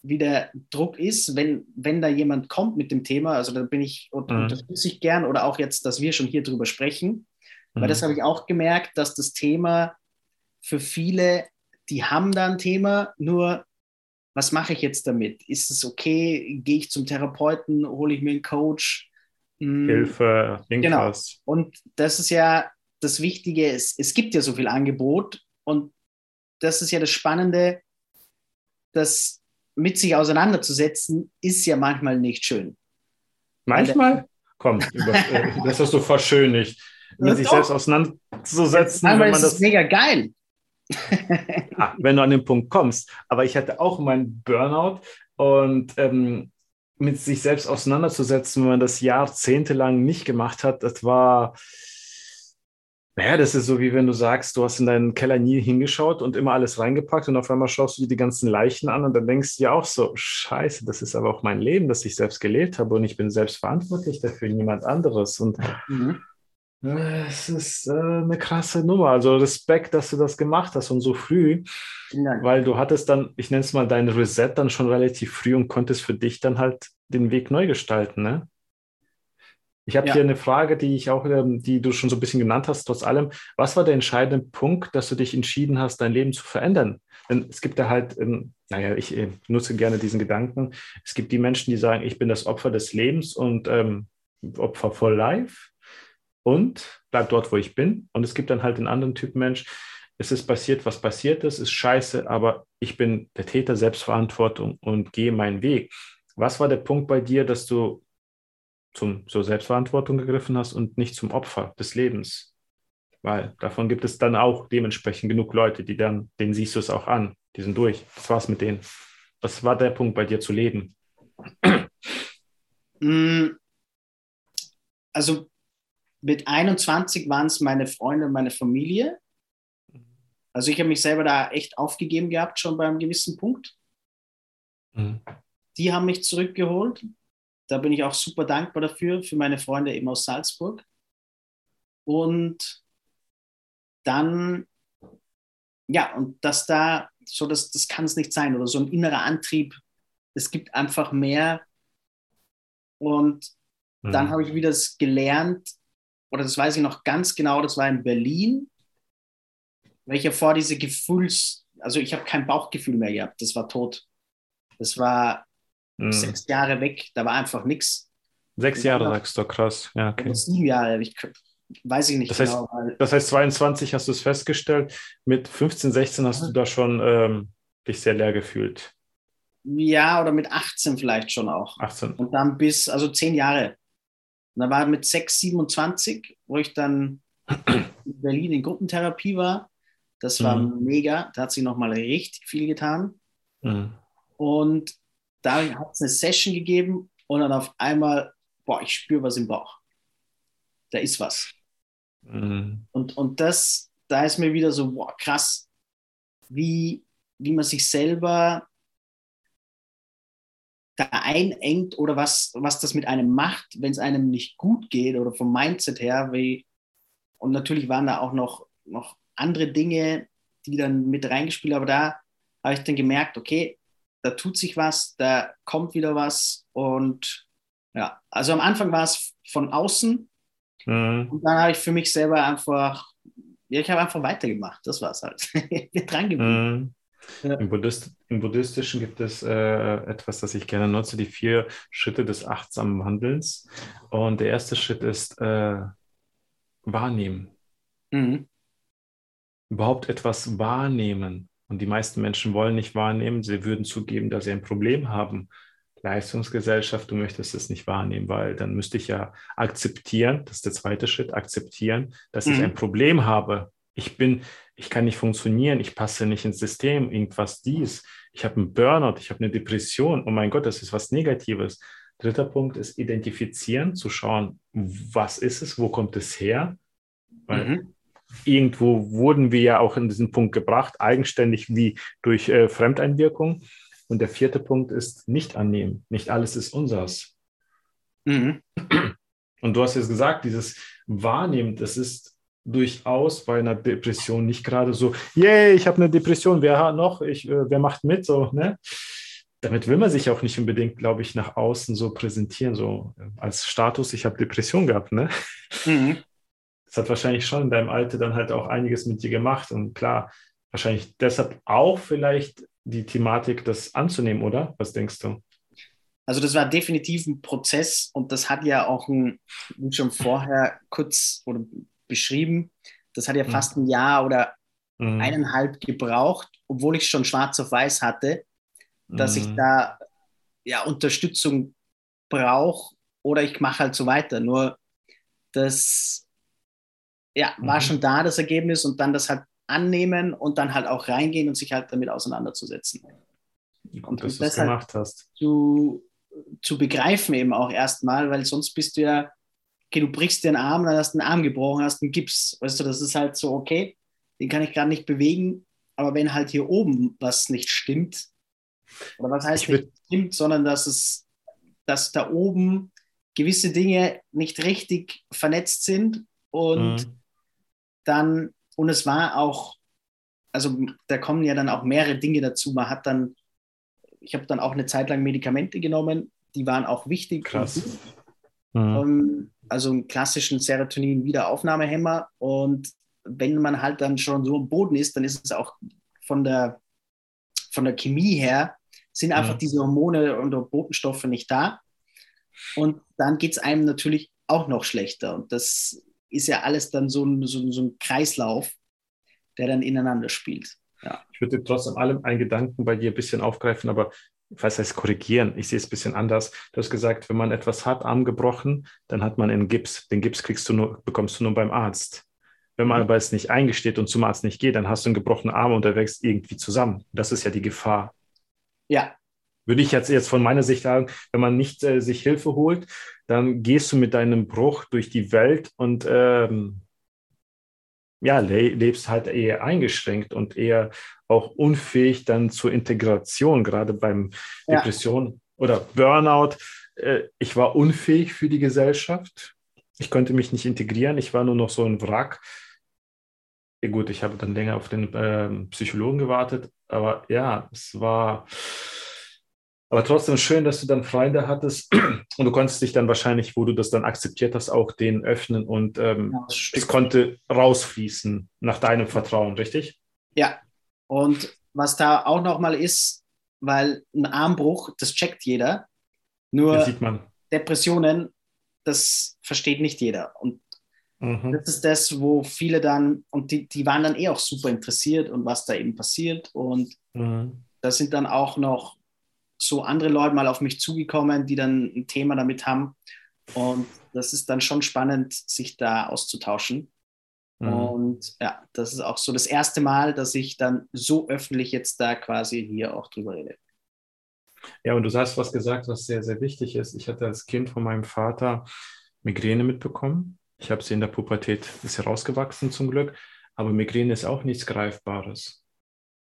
wie der Druck ist, wenn, wenn da jemand kommt mit dem Thema. Also da bin ich, mhm. unterstütze ich gern oder auch jetzt, dass wir schon hier drüber sprechen. Mhm. Weil das habe ich auch gemerkt, dass das Thema für viele, die haben da ein Thema, nur was mache ich jetzt damit? Ist es okay? Gehe ich zum Therapeuten? Hole ich mir einen Coach? Hm. Hilfe, irgendwas. Genau. Und das ist ja das Wichtige. Es, es gibt ja so viel Angebot und das ist ja das Spannende, das mit sich auseinanderzusetzen, ist ja manchmal nicht schön. Manchmal? Komm, äh, das hast du verschönigt. Mit sich selbst auseinanderzusetzen. Manchmal ist das mega geil. ah, wenn du an den Punkt kommst. Aber ich hatte auch meinen Burnout und ähm, mit sich selbst auseinanderzusetzen, wenn man das jahrzehntelang nicht gemacht hat, das war naja, das ist so wie wenn du sagst, du hast in deinen Keller nie hingeschaut und immer alles reingepackt und auf einmal schaust du dir die ganzen Leichen an und dann denkst du dir auch so, scheiße, das ist aber auch mein Leben, das ich selbst gelebt habe und ich bin selbst verantwortlich dafür, niemand anderes. Und mhm. es ist äh, eine krasse Nummer. Also Respekt, dass du das gemacht hast und so früh, Nein. weil du hattest dann, ich nenne es mal dein Reset dann schon relativ früh und konntest für dich dann halt den Weg neu gestalten, ne? Ich habe ja. hier eine Frage, die ich auch, ähm, die du schon so ein bisschen genannt hast, trotz allem. Was war der entscheidende Punkt, dass du dich entschieden hast, dein Leben zu verändern? Denn es gibt da halt, ähm, naja, ich äh, nutze gerne diesen Gedanken. Es gibt die Menschen, die sagen, ich bin das Opfer des Lebens und ähm, Opfer for life und bleib dort, wo ich bin. Und es gibt dann halt den anderen Typ Mensch, es ist passiert, was passiert ist, ist scheiße, aber ich bin der Täter, Selbstverantwortung und gehe meinen Weg. Was war der Punkt bei dir, dass du zum, zur Selbstverantwortung gegriffen hast und nicht zum Opfer des Lebens. Weil davon gibt es dann auch dementsprechend genug Leute, die dann, denen siehst du es auch an, die sind durch. Was war's mit denen? Was war der Punkt bei dir zu leben? Mm, also mit 21 waren es meine Freunde und meine Familie. Also ich habe mich selber da echt aufgegeben gehabt, schon bei einem gewissen Punkt. Mhm. Die haben mich zurückgeholt da bin ich auch super dankbar dafür, für meine Freunde eben aus Salzburg. Und dann, ja, und dass da, so das, das kann es nicht sein, oder so ein innerer Antrieb, es gibt einfach mehr. Und mhm. dann habe ich wieder das gelernt, oder das weiß ich noch ganz genau, das war in Berlin, weil ich ja vor diese Gefühls, also ich habe kein Bauchgefühl mehr gehabt, das war tot. Das war Mhm. Sechs Jahre weg, da war einfach nichts. Sechs Jahre sagst du, krass. Ja, okay. Sieben Jahre, ich, weiß ich nicht das genau. Heißt, das heißt, 22 hast du es festgestellt, mit 15, 16 hast ja. du da schon ähm, dich sehr leer gefühlt. Ja, oder mit 18 vielleicht schon auch. 18. Und dann bis, also zehn Jahre. Und dann war mit 6, 27, wo ich dann in Berlin in Gruppentherapie war. Das war Mhm. mega. Da hat sich nochmal richtig viel getan. Mhm. Und da hat es eine Session gegeben und dann auf einmal, boah, ich spüre was im Bauch. Da ist was. Mhm. Und, und das, da ist mir wieder so, boah, krass, wie, wie man sich selber da einengt oder was, was das mit einem macht, wenn es einem nicht gut geht oder vom Mindset her. Wie, und natürlich waren da auch noch, noch andere Dinge, die dann mit reingespielt haben, aber da habe ich dann gemerkt, okay, da tut sich was, da kommt wieder was und ja, also am Anfang war es von außen Mhm. und dann habe ich für mich selber einfach, ja, ich habe einfach weitergemacht, das war es halt. Bin dran geblieben. Mhm. Ja. Im, Buddhist, Im Buddhistischen gibt es äh, etwas, das ich gerne nutze, die vier Schritte des achtsamen Handelns. Und der erste Schritt ist äh, wahrnehmen. Mhm. Überhaupt etwas wahrnehmen. Und die meisten Menschen wollen nicht wahrnehmen. Sie würden zugeben, dass sie ein Problem haben. Leistungsgesellschaft, du möchtest es nicht wahrnehmen, weil dann müsste ich ja akzeptieren, das ist der zweite Schritt, akzeptieren, dass ich Mhm. ein Problem habe. Ich bin, ich kann nicht funktionieren, ich passe nicht ins System, irgendwas dies. Ich habe einen Burnout, ich habe eine Depression. Oh mein Gott, das ist was Negatives. Dritter Punkt ist identifizieren, zu schauen, was ist es, wo kommt es her? Weil Mhm. Irgendwo wurden wir ja auch in diesen Punkt gebracht, eigenständig wie durch äh, Fremdeinwirkung. Und der vierte Punkt ist nicht annehmen. Nicht alles ist unseres. Mhm. Und du hast jetzt gesagt, dieses Wahrnehmen, das ist durchaus bei einer Depression nicht gerade so, yay, ich habe eine Depression, wer hat noch, ich, äh, wer macht mit, so, ne? Damit will man sich auch nicht unbedingt, glaube ich, nach außen so präsentieren, so äh, als Status, ich habe Depression gehabt, ne? Mhm. Das hat wahrscheinlich schon in deinem Alter dann halt auch einiges mit dir gemacht. Und klar, wahrscheinlich deshalb auch vielleicht die Thematik, das anzunehmen, oder? Was denkst du? Also das war definitiv ein Prozess und das hat ja auch ein, wie schon vorher kurz oder beschrieben, das hat ja Mhm. fast ein Jahr oder Mhm. eineinhalb gebraucht, obwohl ich schon schwarz auf weiß hatte, dass ich Mhm. da ja Unterstützung brauche oder ich mache halt so weiter. Nur das ja, war Mhm. schon da, das Ergebnis, und dann das halt annehmen und dann halt auch reingehen und sich halt damit auseinanderzusetzen. Gut, dass und du deshalb- gemacht hast. Zu, zu begreifen eben auch erstmal, weil sonst bist du ja, okay, du brichst dir einen Arm, dann hast du einen Arm gebrochen, hast einen Gips. Weißt du, das ist halt so, okay, den kann ich gerade nicht bewegen, aber wenn halt hier oben was nicht stimmt, oder was heißt nicht stimmt, sondern dass es, dass da oben gewisse Dinge nicht richtig vernetzt sind und Mhm. Dann, und es war auch, also da kommen ja dann auch mehrere Dinge dazu. Man hat dann, ich habe dann auch eine Zeit lang Medikamente genommen, die waren auch wichtig. Krass. Mhm. Ähm, also einen klassischen Serotonin-Wiederaufnahmehemmer. Und wenn man halt dann schon so am Boden ist, dann ist es auch von der, von der Chemie her, sind einfach Mhm. diese Hormone und Botenstoffe nicht da. Und dann geht es einem natürlich auch noch schlechter. Und das ist ja alles dann so ein, so, so ein Kreislauf, der dann ineinander spielt. Ich würde trotzdem allem einen Gedanken bei dir ein bisschen aufgreifen, aber was heißt korrigieren? Ich sehe es ein bisschen anders. Du hast gesagt, wenn man etwas hat, Arm gebrochen, dann hat man einen Gips. Den Gips kriegst du nur, bekommst du nur beim Arzt. Wenn man aber es nicht eingesteht und zum Arzt nicht geht, dann hast du einen gebrochenen Arm und der wächst irgendwie zusammen. Das ist ja die Gefahr. Ja, Würde ich jetzt, jetzt von meiner Sicht sagen, wenn man nicht äh, sich Hilfe holt, dann gehst du mit deinem Bruch durch die Welt und ähm, ja, le lebst halt eher eingeschränkt und eher auch unfähig dann zur Integration, gerade beim Ja. Depression oder Burnout. Äh, ich war unfähig für die Gesellschaft. Ich konnte mich nicht integrieren. Ich war nur noch so ein Wrack. Ja, gut, ich habe dann länger auf den ähm, Psychologen gewartet, aber ja, es war aber trotzdem schön, dass du dann Freunde hattest und du konntest dich dann wahrscheinlich, wo du das dann akzeptiert hast, auch den öffnen und ähm, ja, es konnte rausfließen nach deinem Vertrauen, richtig? Ja, und was da auch nochmal ist, weil ein Armbruch, das checkt jeder, nur Das sieht man. Depressionen, das versteht nicht jeder. Und Mhm. das ist das, wo viele dann, und die, die waren dann eh auch super interessiert und was da eben passiert. Und Mhm. da sind dann auch noch so andere Leute mal auf mich zugekommen, die dann ein Thema damit haben. Und das ist dann schon spannend, sich da auszutauschen. Mhm. Und ja, das ist auch so das erste Mal, dass ich dann so öffentlich jetzt da quasi hier auch drüber rede. Ja, und du hast was gesagt, was sehr, sehr wichtig ist. Ich hatte als Kind von meinem Vater Migräne mitbekommen. Ich habe sie in der Pubertät, ist herausgewachsen zum Glück, aber Migräne ist auch nichts Greifbares.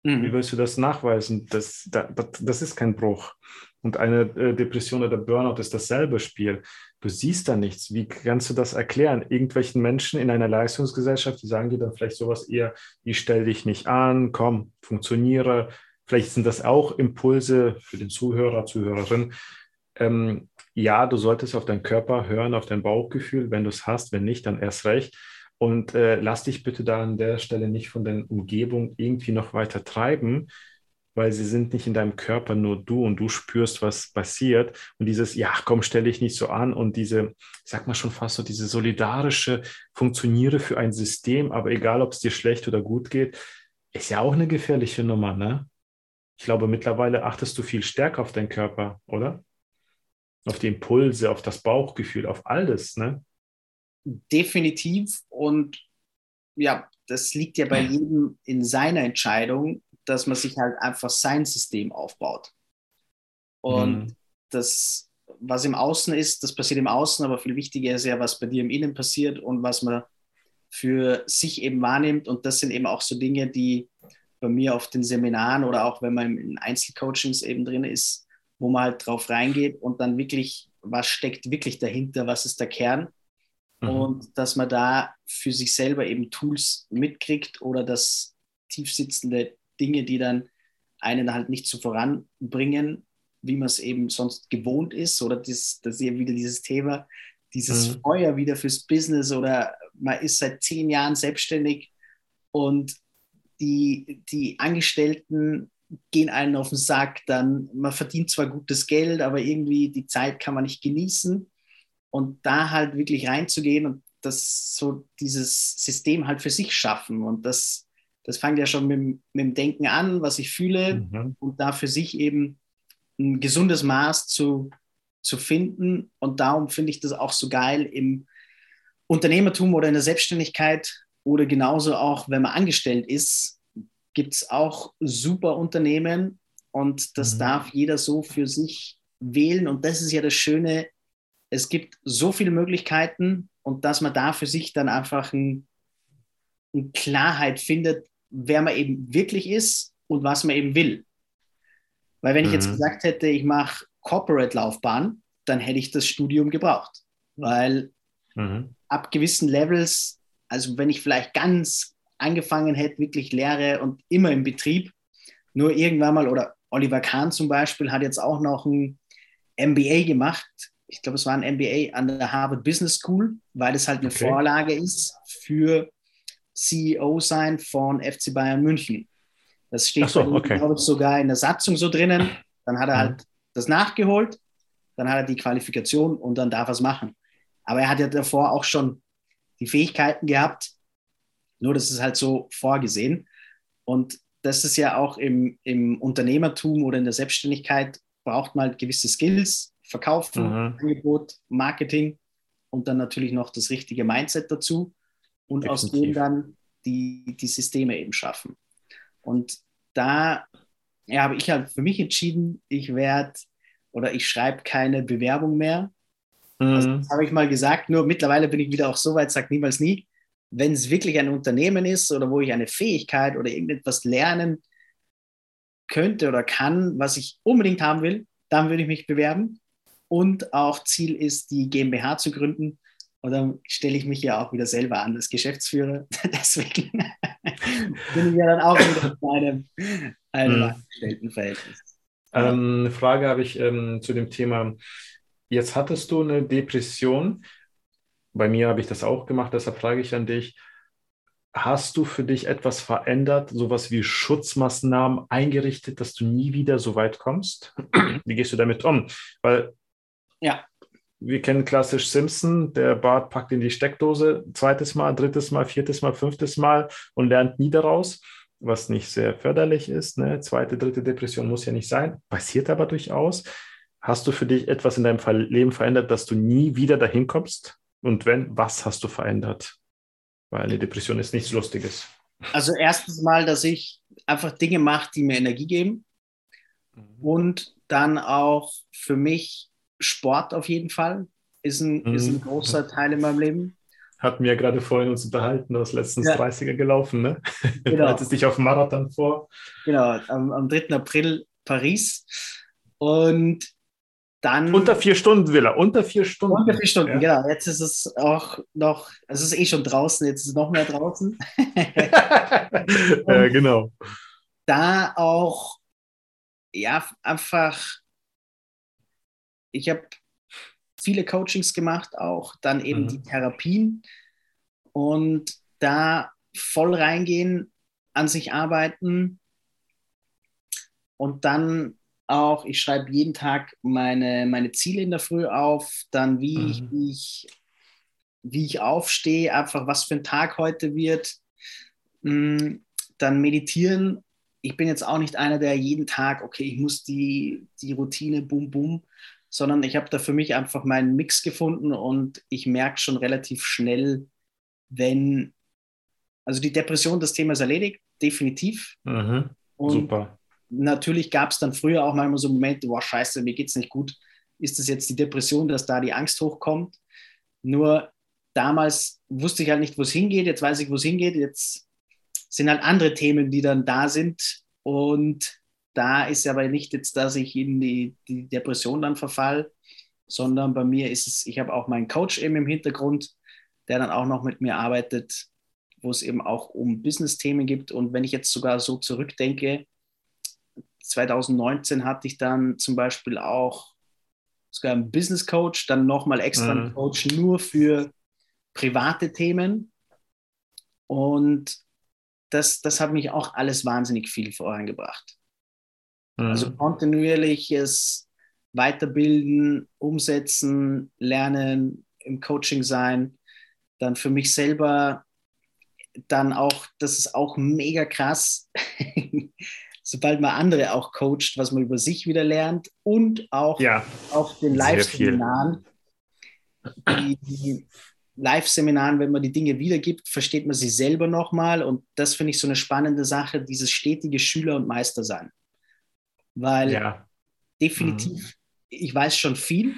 Mhm. Wie willst du das nachweisen? Das, das, das ist kein Bruch. Und eine äh, Depression oder Burnout ist dasselbe Spiel. Du siehst da nichts. Wie kannst du das erklären? Irgendwelchen Menschen in einer Leistungsgesellschaft, die sagen dir dann vielleicht sowas eher, ich stell dich nicht an, komm, funktioniere. Vielleicht sind das auch Impulse für den Zuhörer, Zuhörerin. Ähm, ja, du solltest auf deinen Körper hören, auf dein Bauchgefühl, wenn du es hast. Wenn nicht, dann erst recht. Und äh, lass dich bitte da an der Stelle nicht von der Umgebung irgendwie noch weiter treiben, weil sie sind nicht in deinem Körper, nur du und du spürst, was passiert. Und dieses, ja, komm, stell dich nicht so an und diese, sag mal schon fast so, diese solidarische, funktioniere für ein System, aber egal, ob es dir schlecht oder gut geht, ist ja auch eine gefährliche Nummer, ne? Ich glaube, mittlerweile achtest du viel stärker auf deinen Körper, oder? Auf die Impulse, auf das Bauchgefühl, auf alles, ne? Definitiv. Und ja, das liegt ja bei jedem in seiner Entscheidung, dass man sich halt einfach sein System aufbaut. Und mhm. das, was im Außen ist, das passiert im Außen, aber viel wichtiger ist ja, was bei dir im Innen passiert und was man für sich eben wahrnimmt. Und das sind eben auch so Dinge, die bei mir auf den Seminaren oder auch wenn man in Einzelcoachings eben drin ist, wo man halt drauf reingeht und dann wirklich, was steckt wirklich dahinter, was ist der Kern mhm. und dass man da für sich selber eben Tools mitkriegt oder das tiefsitzende Dinge, die dann einen halt nicht so voranbringen, wie man es eben sonst gewohnt ist. Oder das, das ist eben wieder dieses Thema, dieses mhm. Feuer wieder fürs Business oder man ist seit zehn Jahren selbstständig und die, die Angestellten gehen einen auf den Sack, dann man verdient zwar gutes Geld, aber irgendwie die Zeit kann man nicht genießen und da halt wirklich reinzugehen und das so dieses System halt für sich schaffen und das das fängt ja schon mit, mit dem Denken an, was ich fühle mhm. und da für sich eben ein gesundes Maß zu, zu finden. Und darum finde ich das auch so geil im Unternehmertum oder in der Selbstständigkeit oder genauso auch, wenn man angestellt ist, gibt es auch super Unternehmen und das mhm. darf jeder so für sich wählen. Und das ist ja das Schöne, es gibt so viele Möglichkeiten und dass man da für sich dann einfach ein, eine Klarheit findet, wer man eben wirklich ist und was man eben will. Weil wenn mhm. ich jetzt mhm. gesagt hätte, ich mache Corporate-Laufbahn, dann hätte ich das Studium gebraucht. Weil mhm. ab gewissen Levels, also wenn ich vielleicht ganz angefangen hätte, wirklich Lehre und immer im Betrieb, nur irgendwann mal, oder Oliver Kahn zum Beispiel hat jetzt auch noch ein MBA gemacht. Ich glaube, es war ein MBA an der Harvard Business School, weil es halt eine okay. Vorlage ist für CEO sein von FC Bayern München. Das steht so, okay. glaube ich, sogar in der Satzung so drinnen. Dann hat er halt mhm. das nachgeholt, dann hat er die Qualifikation und dann darf er es machen. Aber er hat ja davor auch schon die Fähigkeiten gehabt, nur das ist halt so vorgesehen. Und das ist ja auch im, im Unternehmertum oder in der Selbstständigkeit, braucht man halt gewisse Skills, Verkaufen, mhm. Angebot, Marketing und dann natürlich noch das richtige Mindset dazu und Definitiv. aus dem dann die, die Systeme eben schaffen. Und da ja, habe ich halt für mich entschieden, ich werde oder ich schreibe keine Bewerbung mehr. Mhm. Also, das habe ich mal gesagt, nur mittlerweile bin ich wieder auch so weit, sage niemals nie. Wenn es wirklich ein Unternehmen ist oder wo ich eine Fähigkeit oder irgendetwas lernen könnte oder kann, was ich unbedingt haben will, dann würde ich mich bewerben. Und auch Ziel ist, die GmbH zu gründen, und dann stelle ich mich ja auch wieder selber an als Geschäftsführer. Deswegen bin ich ja dann auch wieder in einem, einem mhm. Angestelltenverhältnis. Ähm, eine Frage habe ich ähm, zu dem Thema. Jetzt hattest du eine Depression. Bei mir habe ich das auch gemacht, deshalb frage ich an dich. Hast du für dich etwas verändert, sowas wie Schutzmaßnahmen eingerichtet, dass du nie wieder so weit kommst? Wie gehst du damit um? Weil ja wir kennen klassisch Simpson, der Bart packt in die Steckdose, zweites Mal, drittes Mal, viertes Mal, fünftes Mal und lernt nie daraus. was nicht sehr förderlich ist. Ne? Zweite, dritte Depression muss ja nicht sein, passiert aber durchaus. Hast du für dich etwas in deinem Leben verändert, dass du nie wieder dahin kommst? Und wenn, was hast du verändert? Weil eine Depression ist nichts Lustiges. Also erstens mal, dass ich einfach Dinge mache, die mir Energie geben. Mhm. Und dann auch für mich Sport auf jeden Fall ist ein, mhm. ist ein großer Teil in meinem Leben. Hatten wir ja gerade vorhin uns unterhalten, du hast letztens ja. 30er gelaufen, ne? Genau. Du hattest dich auf dem Marathon vor. Genau, am, am 3. April Paris. Und dann. Unter vier Stunden, Villa, unter vier Stunden. Unter vier Stunden, ja. genau. Jetzt ist es auch noch, es ist eh schon draußen, jetzt ist es noch mehr draußen. ja, genau. Da auch, ja, einfach, ich habe viele Coachings gemacht, auch dann eben mhm. die Therapien und da voll reingehen, an sich arbeiten und dann auch, ich schreibe jeden Tag meine, meine Ziele in der Früh auf, dann wie, mhm. ich, wie, ich, wie ich aufstehe, einfach was für ein Tag heute wird, mm, dann meditieren. Ich bin jetzt auch nicht einer, der jeden Tag, okay, ich muss die, die Routine, bum, bum, sondern ich habe da für mich einfach meinen Mix gefunden und ich merke schon relativ schnell, wenn, also die Depression, das Thema ist erledigt, definitiv. Mhm. Super natürlich gab es dann früher auch manchmal so Momente, boah, scheiße, mir geht es nicht gut. Ist das jetzt die Depression, dass da die Angst hochkommt? Nur damals wusste ich halt nicht, wo es hingeht. Jetzt weiß ich, wo es hingeht. Jetzt sind halt andere Themen, die dann da sind. Und da ist aber nicht jetzt, dass ich in die, die Depression dann verfall, sondern bei mir ist es, ich habe auch meinen Coach eben im Hintergrund, der dann auch noch mit mir arbeitet, wo es eben auch um Business-Themen gibt. Und wenn ich jetzt sogar so zurückdenke, 2019 hatte ich dann zum Beispiel auch sogar einen Business Coach, dann nochmal extra einen mhm. Coach nur für private Themen. Und das, das hat mich auch alles wahnsinnig viel vorangebracht. Mhm. Also kontinuierliches Weiterbilden, Umsetzen, Lernen, im Coaching sein, dann für mich selber dann auch, das ist auch mega krass. sobald man andere auch coacht, was man über sich wieder lernt und auch ja, auf den Live-Seminaren. Die, die Live-Seminaren, wenn man die Dinge wiedergibt, versteht man sie selber nochmal und das finde ich so eine spannende Sache, dieses stetige Schüler- und Meister sein. Weil ja. definitiv, mhm. ich weiß schon viel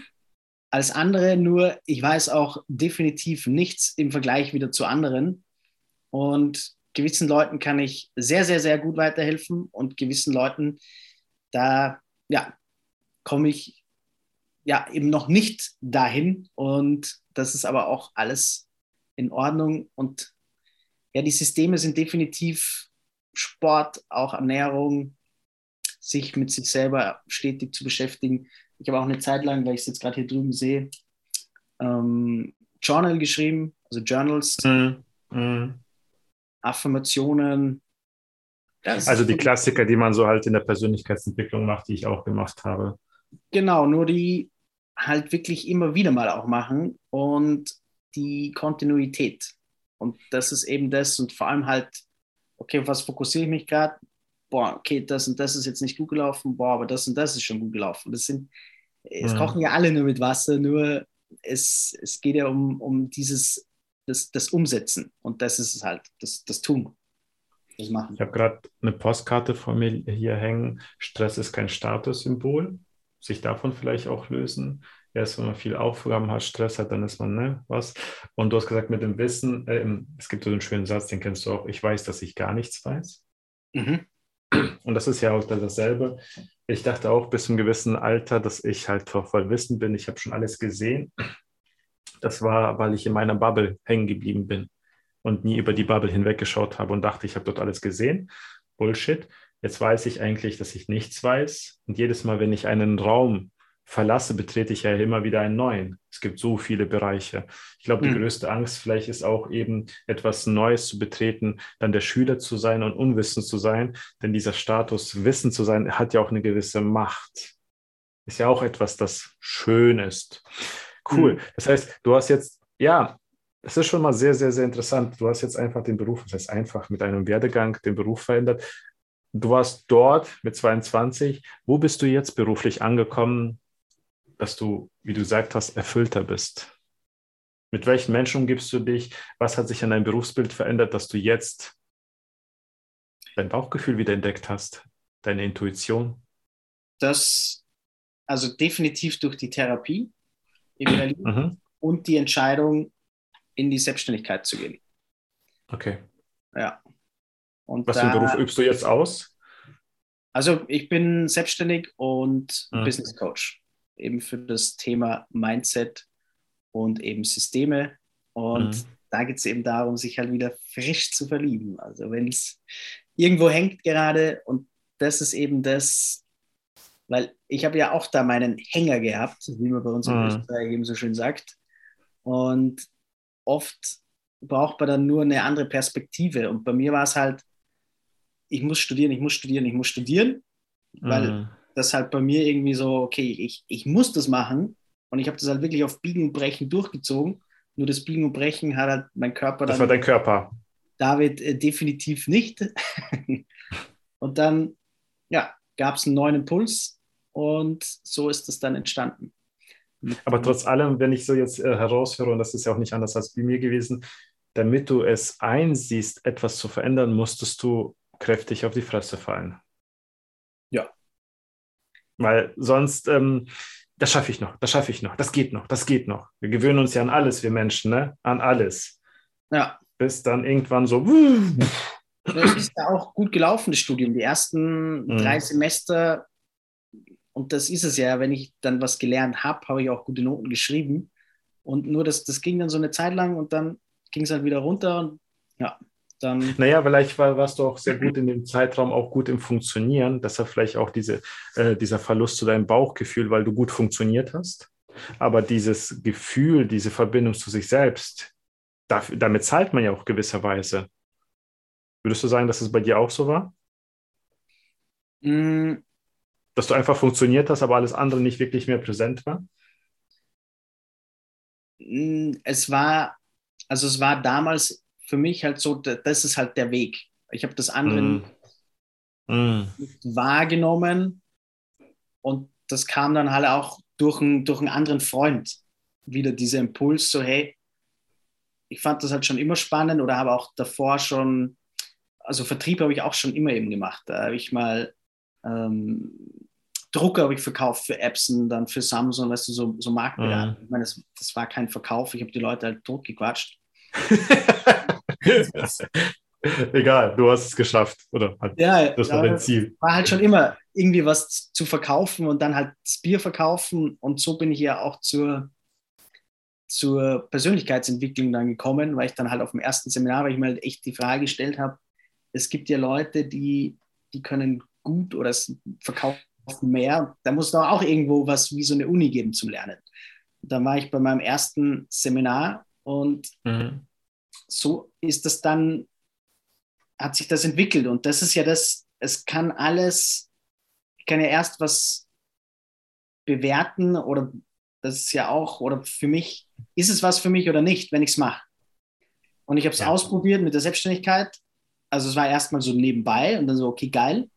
als andere, nur ich weiß auch definitiv nichts im Vergleich wieder zu anderen. Und gewissen Leuten kann ich sehr, sehr, sehr gut weiterhelfen und gewissen Leuten, da ja, komme ich ja eben noch nicht dahin und das ist aber auch alles in Ordnung und ja, die Systeme sind definitiv Sport, auch Ernährung, sich mit sich selber stetig zu beschäftigen. Ich habe auch eine Zeit lang, weil ich es jetzt gerade hier drüben sehe, ähm, Journal geschrieben, also Journals. Mhm. Mhm. Affirmationen. Also die Klassiker, die man so halt in der Persönlichkeitsentwicklung macht, die ich auch gemacht habe. Genau, nur die halt wirklich immer wieder mal auch machen und die Kontinuität. Und das ist eben das und vor allem halt, okay, auf was fokussiere ich mich gerade? Boah, okay, das und das ist jetzt nicht gut gelaufen, boah, aber das und das ist schon gut gelaufen. Das sind, es mhm. kochen ja alle nur mit Wasser, nur es, es geht ja um, um dieses das, das Umsetzen. Und das ist es halt, das, das Tun. Das Machen. Ich habe gerade eine Postkarte vor mir hier hängen. Stress ist kein Statussymbol. Sich davon vielleicht auch lösen. Erst wenn man viel Aufgaben hat, Stress hat, dann ist man, ne, was. Und du hast gesagt, mit dem Wissen, äh, es gibt so einen schönen Satz, den kennst du auch, ich weiß, dass ich gar nichts weiß. Mhm. Und das ist ja auch dasselbe. Ich dachte auch bis zum gewissen Alter, dass ich halt voll Wissen bin. Ich habe schon alles gesehen. Das war, weil ich in meiner Bubble hängen geblieben bin und nie über die Bubble hinweggeschaut habe und dachte, ich habe dort alles gesehen. Bullshit. Jetzt weiß ich eigentlich, dass ich nichts weiß. Und jedes Mal, wenn ich einen Raum verlasse, betrete ich ja immer wieder einen neuen. Es gibt so viele Bereiche. Ich glaube, die mhm. größte Angst vielleicht ist auch eben etwas Neues zu betreten, dann der Schüler zu sein und unwissend zu sein. Denn dieser Status, Wissen zu sein, hat ja auch eine gewisse Macht. Ist ja auch etwas, das schön ist. Cool. Mhm. Das heißt, du hast jetzt, ja, Das ist schon mal sehr, sehr, sehr interessant. Du hast jetzt einfach den Beruf, das heißt einfach mit einem Werdegang den Beruf verändert. Du warst dort mit 22. Wo bist du jetzt beruflich angekommen, dass du, wie du gesagt hast, erfüllter bist? Mit welchen Menschen umgibst du dich? Was hat sich an deinem Berufsbild verändert, dass du jetzt dein Bauchgefühl wieder entdeckt hast, deine Intuition? Das, also definitiv durch die Therapie in Berlin mhm. und die Entscheidung, in die Selbstständigkeit zu gehen. Okay. Ja. Und Was für einen Beruf übst du jetzt aus? Also ich bin selbstständig und mhm. Business Coach, eben für das Thema Mindset und eben Systeme. Und mhm. da geht es eben darum, sich halt wieder frisch zu verlieben. Also wenn es irgendwo hängt gerade und das ist eben das, weil ich habe ja auch da meinen Hänger gehabt, wie man bei uns in mhm. Österreich eben so schön sagt. Und oft braucht man dann nur eine andere Perspektive. Und bei mir war es halt, ich muss studieren, ich muss studieren, ich muss studieren, weil mhm. Das halt bei mir irgendwie so, okay, ich, ich muss das machen. Und ich habe das halt wirklich auf Biegen und Brechen durchgezogen. Nur das Biegen und Brechen hat halt mein Körper dann. Das war dein Körper. David äh, definitiv nicht. und dann, ja, gab es einen neuen Impuls und so ist es dann entstanden. Aber trotz allem, wenn ich so jetzt äh, heraushöre, und das ist ja auch nicht anders als bei mir gewesen, damit du es einsiehst, etwas zu verändern, musstest du kräftig auf die Fresse fallen. Ja. Weil sonst, ähm, das schaffe ich noch, das schaffe ich noch, das geht noch, das geht noch. Wir gewöhnen uns ja an alles, wir Menschen, ne? An alles. Ja. Bis dann irgendwann so. Es ist ja auch gut gelaufen, das Studium. Die ersten mhm. drei Semester und das ist es ja, wenn ich dann was gelernt habe, habe ich auch gute Noten geschrieben. Und nur das, das ging dann so eine Zeit lang und dann ging es halt wieder runter und ja, dann. Naja, vielleicht war, warst du auch sehr gut in dem Zeitraum, auch gut im Funktionieren. Deshalb vielleicht auch diese, äh, dieser Verlust zu deinem Bauchgefühl, weil du gut funktioniert hast. Aber dieses Gefühl, diese Verbindung zu sich selbst, dafür, damit zahlt man ja auch gewisserweise. Würdest du sagen, dass es bei dir auch so war? Mm, dass du einfach funktioniert hast, aber alles andere nicht wirklich mehr präsent war? Mm, es war, also es war damals für mich halt so, das ist halt der Weg. Ich habe das andere mm. Mm. wahrgenommen und das kam dann halt auch durch, ein, durch einen anderen Freund wieder dieser Impuls, so hey, ich fand das halt schon immer spannend oder habe auch davor schon, also Vertrieb habe ich auch schon immer eben gemacht. Da habe ich mal ähm, Drucker habe ich verkauft für Epson, dann für Samsung, weißt du, so, so Marktberatung. Mhm. Ich meine, das, das, war kein Verkauf, ich habe die Leute halt totgequatscht. Egal, du hast es geschafft, oder? Halt, ja, das war dein Ziel. War halt schon immer irgendwie was zu verkaufen und dann halt das Bier verkaufen und so bin ich ja auch zur, zur Persönlichkeitsentwicklung dann gekommen, weil ich dann halt auf dem ersten Seminar, weil ich mir halt echt die Frage gestellt habe, es gibt ja Leute, die, die können gut oder es verkaufen mehr. Da muss doch auch irgendwo was wie so eine Uni geben zum Lernen. Da war ich bei meinem ersten Seminar und mhm. So ist das dann, hat sich das entwickelt. Und das ist ja das, es kann alles, ich kann ja erst was bewerten oder das ist ja auch, oder für mich, ist es was für mich oder nicht, wenn ich es mache. Und ich habe es ja. ausprobiert mit der Selbstständigkeit. Also es war erstmal so nebenbei und dann so, okay, geil,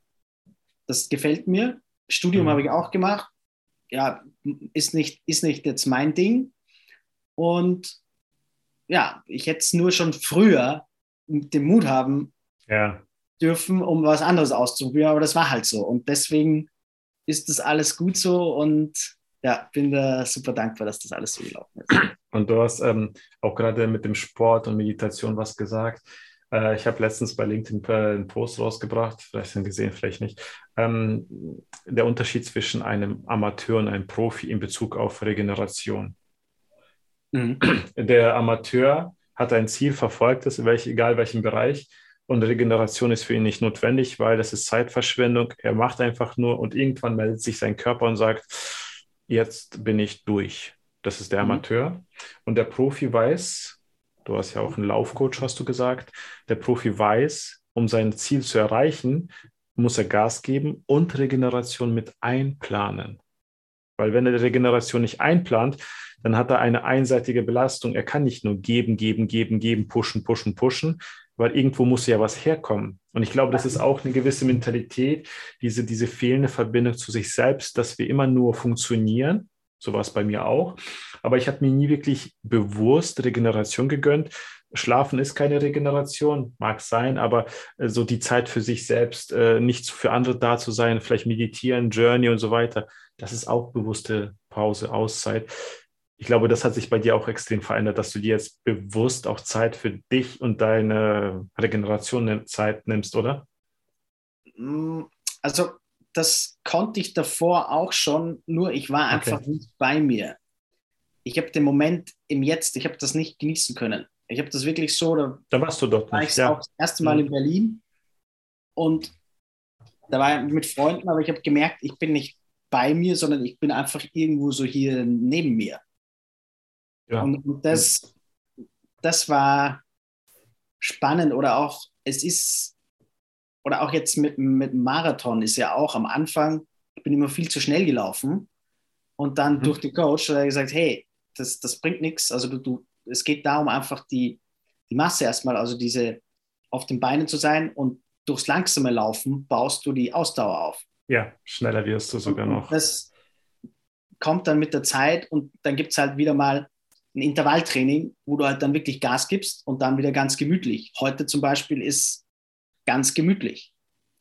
das gefällt mir. Studium mhm. habe ich auch gemacht. Ja, ist nicht, ist nicht jetzt mein Ding. Und ja, ich hätte es nur schon früher den Mut haben ja. dürfen, um was anderes auszuprobieren. Aber das war halt so. Und deswegen ist das alles gut so und ja, bin da super dankbar, dass das alles so gelaufen ist. Und du hast ähm, auch gerade mit dem Sport und Meditation was gesagt. Äh, ich habe letztens bei LinkedIn einen Post rausgebracht, vielleicht haben gesehen, vielleicht nicht. Ähm, der Unterschied zwischen einem Amateur und einem Profi in Bezug auf Regeneration. Mhm. Der Amateur hat ein Ziel verfolgt, ist, welch, egal welchen Bereich, und Regeneration ist für ihn nicht notwendig, weil das ist Zeitverschwendung. Er macht einfach nur und irgendwann meldet sich sein Körper und sagt, jetzt bin ich durch. Das ist der mhm. Amateur. Und der Profi weiß, Du hast ja auch einen Laufcoach, hast du gesagt. Der Profi weiß, um sein Ziel zu erreichen, muss er Gas geben und Regeneration mit einplanen. Weil wenn er die Regeneration nicht einplant, dann hat er eine einseitige Belastung. Er kann nicht nur geben, geben, geben, geben, pushen, pushen, pushen, weil irgendwo muss ja was herkommen. Und ich glaube, das ist auch eine gewisse Mentalität, diese, diese fehlende Verbindung zu sich selbst, dass wir immer nur funktionieren. So war es bei mir auch. Aber ich habe mir nie wirklich bewusst Regeneration gegönnt. Schlafen ist keine Regeneration, mag sein, aber äh, so die Zeit für sich selbst, äh, nicht für andere da zu sein, vielleicht meditieren, Journey und so weiter, das ist auch bewusste Pause, Auszeit ich glaube, das hat sich bei dir auch extrem verändert, dass du dir jetzt bewusst auch Zeit für dich und deine Regeneration Zeit nimmst, oder? Mm, also das konnte ich davor auch schon, nur ich war einfach okay. nicht bei mir. Ich habe den Moment im Jetzt, ich habe das nicht genießen können. Ich habe das wirklich so. Da, da warst du dort war nicht. Ich ja. auch das erste Mal in Berlin und da war ich mit Freunden, aber ich habe gemerkt, ich bin nicht bei mir, sondern ich bin einfach irgendwo so hier neben mir. Ja. Und, und das, das war spannend oder auch, es ist, oder auch jetzt mit, mit Marathon ist ja auch am Anfang, ich bin immer viel zu schnell gelaufen und dann mhm. durch den Coach hat er gesagt, hey, das, das bringt nichts, also du, du, es geht darum, einfach die, die Masse erstmal, also diese auf den Beinen zu sein und durchs langsame Laufen baust du die Ausdauer auf. Ja, schneller wirst du sogar noch. Das kommt dann mit der Zeit und dann gibt es halt wieder mal ein Intervalltraining, wo du halt dann wirklich Gas gibst und dann wieder ganz gemütlich. Heute zum Beispiel ist ganz gemütlich.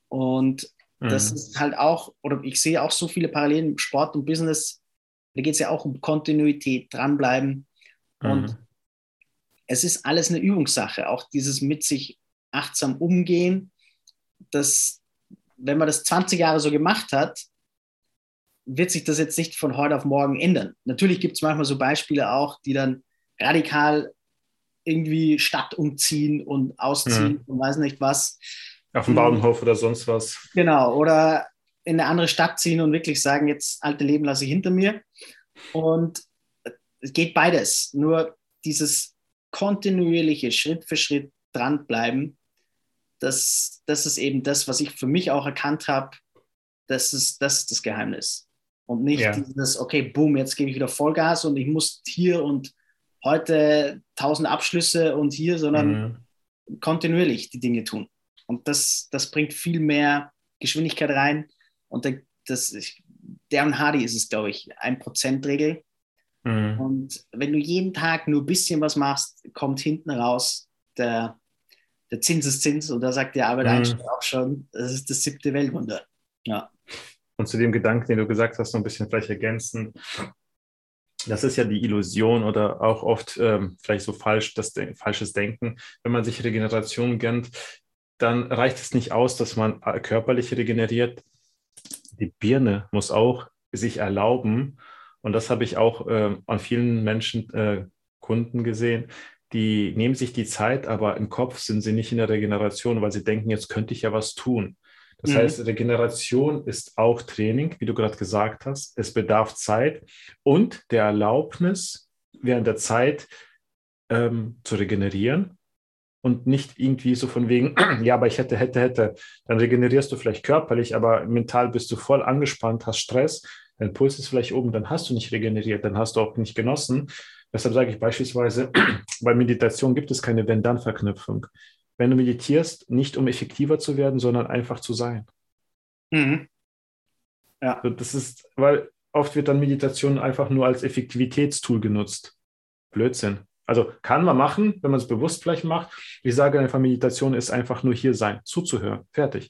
Und mhm. das ist halt auch, oder ich sehe auch so viele Parallelen im Sport und Business. Da geht es ja auch um Kontinuität, dranbleiben. Mhm. Und es ist alles eine Übungssache. Auch dieses mit sich achtsam umgehen, dass, wenn man das 20 Jahre so gemacht hat, wird sich das jetzt nicht von heute auf morgen ändern. Natürlich gibt es manchmal so Beispiele auch, die dann radikal irgendwie Stadt umziehen und ausziehen mhm. und weiß nicht was. Auf dem Bauernhof oder sonst was. Genau, oder in eine andere Stadt ziehen und wirklich sagen, jetzt alte Leben lasse ich hinter mir. Und es geht beides. Nur dieses kontinuierliche Schritt für Schritt dranbleiben, das, das ist eben das, was ich für mich auch erkannt habe. Das ist, das ist das Geheimnis. Und nicht ja. dieses, okay, boom, jetzt gebe ich wieder Vollgas und ich muss hier und heute tausend Abschlüsse und hier, sondern mhm. kontinuierlich die Dinge tun. Und das, das bringt viel mehr Geschwindigkeit rein. Und der, das, der und Hardy ist es, glaube ich, ein Prozent-Regel. Mhm. Und wenn du jeden Tag nur ein bisschen was machst, kommt hinten raus der, der Zinseszins. Und da sagt der Albert mhm. Einstein auch schon, das ist das siebte Weltwunder. Ja. Und zu dem Gedanken, den du gesagt hast, noch ein bisschen vielleicht ergänzen. Das ist ja die Illusion oder auch oft ähm, vielleicht so falsch, das falsches Denken. Wenn man sich Regeneration gönnt, dann reicht es nicht aus, dass man äh, körperlich regeneriert. Die Birne muss auch sich erlauben, und das habe ich auch äh, an vielen Menschen, äh, Kunden gesehen, die nehmen sich die Zeit, aber im Kopf sind sie nicht in der Regeneration, weil sie denken, jetzt könnte ich ja was tun. Das mhm. heißt, Regeneration ist auch Training, wie du gerade gesagt hast. Es bedarf Zeit und der Erlaubnis, während der Zeit ähm, zu regenerieren und nicht irgendwie so von wegen, ja, aber ich hätte, hätte, hätte. Dann regenerierst du vielleicht körperlich, aber mental bist du voll angespannt, hast Stress, dein Puls ist vielleicht oben, dann hast du nicht regeneriert, dann hast du auch nicht genossen. Deshalb sage ich beispielsweise, bei Meditation gibt es keine Wenn-Dann-Verknüpfung wenn du meditierst, nicht um effektiver zu werden, sondern einfach zu sein. Mhm. Ja. Das ist, weil oft wird dann Meditation einfach nur als Effektivitätstool genutzt. Blödsinn. Also kann man machen, wenn man es bewusst vielleicht macht. Ich sage einfach, Meditation ist einfach nur hier sein, zuzuhören. Fertig.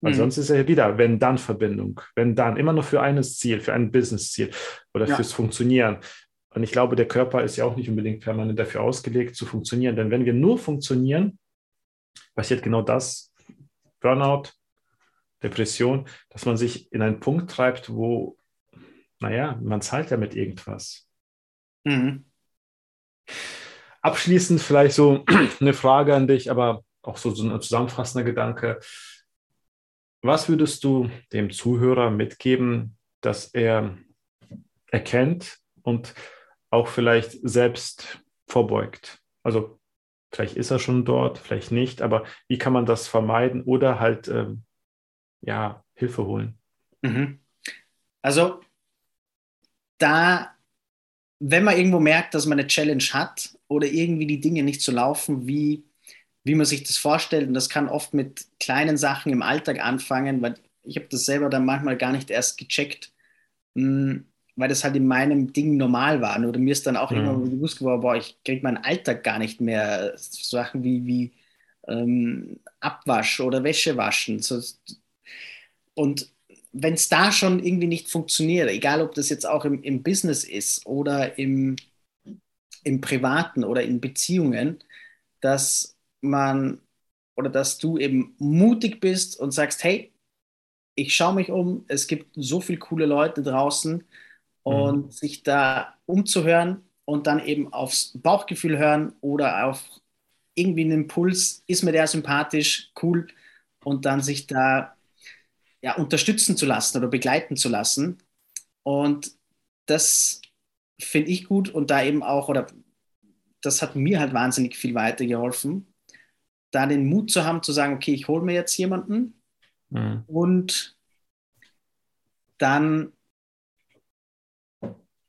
Weil mhm. sonst ist ja wieder Wenn-Dann-Verbindung. Wenn dann, immer nur für eines Ziel, für ein Business-Ziel oder ja. fürs Funktionieren. Und ich glaube, der Körper ist ja auch nicht unbedingt permanent dafür ausgelegt zu funktionieren. Denn wenn wir nur funktionieren, passiert genau das, Burnout, Depression, dass man sich in einen Punkt treibt, wo, naja, man zahlt ja mit irgendwas. Mhm. Abschließend vielleicht so eine Frage an dich, aber auch so, so ein zusammenfassender Gedanke. Was würdest du dem Zuhörer mitgeben, dass er erkennt und auch vielleicht selbst vorbeugt? Also Vielleicht ist er schon dort, vielleicht nicht, aber wie kann man das vermeiden oder halt ähm, ja, Hilfe holen? Mhm. Also da, wenn man irgendwo merkt, dass man eine Challenge hat oder irgendwie die Dinge nicht so laufen, wie, wie man sich das vorstellt, und das kann oft mit kleinen Sachen im Alltag anfangen, weil ich habe das selber dann manchmal gar nicht erst gecheckt, hm, weil das halt in meinem Ding normal war. Oder mir ist dann auch mhm. immer bewusst geworden, boah, ich kriege meinen Alltag gar nicht mehr. Sachen wie, wie ähm, Abwasch oder Wäsche waschen. So, und wenn es da schon irgendwie nicht funktioniert, egal ob das jetzt auch im, im Business ist oder im, im Privaten oder in Beziehungen, dass man oder dass du eben mutig bist und sagst, hey, ich schaue mich um, es gibt so viele coole Leute draußen und mhm. sich da umzuhören und dann eben aufs Bauchgefühl hören oder auf irgendwie einen Impuls, ist mir der sympathisch, cool und dann sich da ja, unterstützen zu lassen oder begleiten zu lassen. Und das finde ich gut und da eben auch, oder das hat mir halt wahnsinnig viel weitergeholfen, da den Mut zu haben, zu sagen, okay, ich hole mir jetzt jemanden mhm. und dann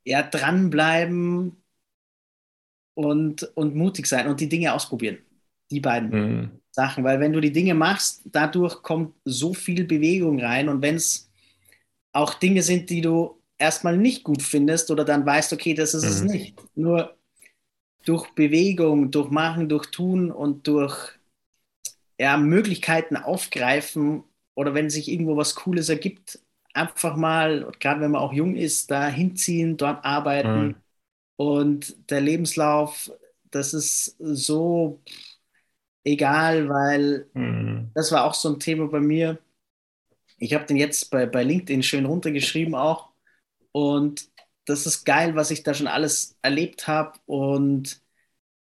ja dranbleiben und, und mutig sein und die Dinge ausprobieren. Die beiden. Mhm. Sachen, weil wenn du die Dinge machst, dadurch kommt so viel Bewegung rein und wenn es auch Dinge sind, die du erstmal nicht gut findest oder dann weißt, okay, das ist mhm. es nicht. Nur durch Bewegung, durch Machen, durch Tun und durch ja, Möglichkeiten aufgreifen oder wenn sich irgendwo was Cooles ergibt, einfach mal, gerade wenn man auch jung ist, da hinziehen, dort arbeiten mhm. und der Lebenslauf, das ist so egal, weil mhm. das war auch so ein Thema bei mir. Ich habe den jetzt bei, bei LinkedIn schön runtergeschrieben auch. Und das ist geil, was ich da schon alles erlebt habe. Und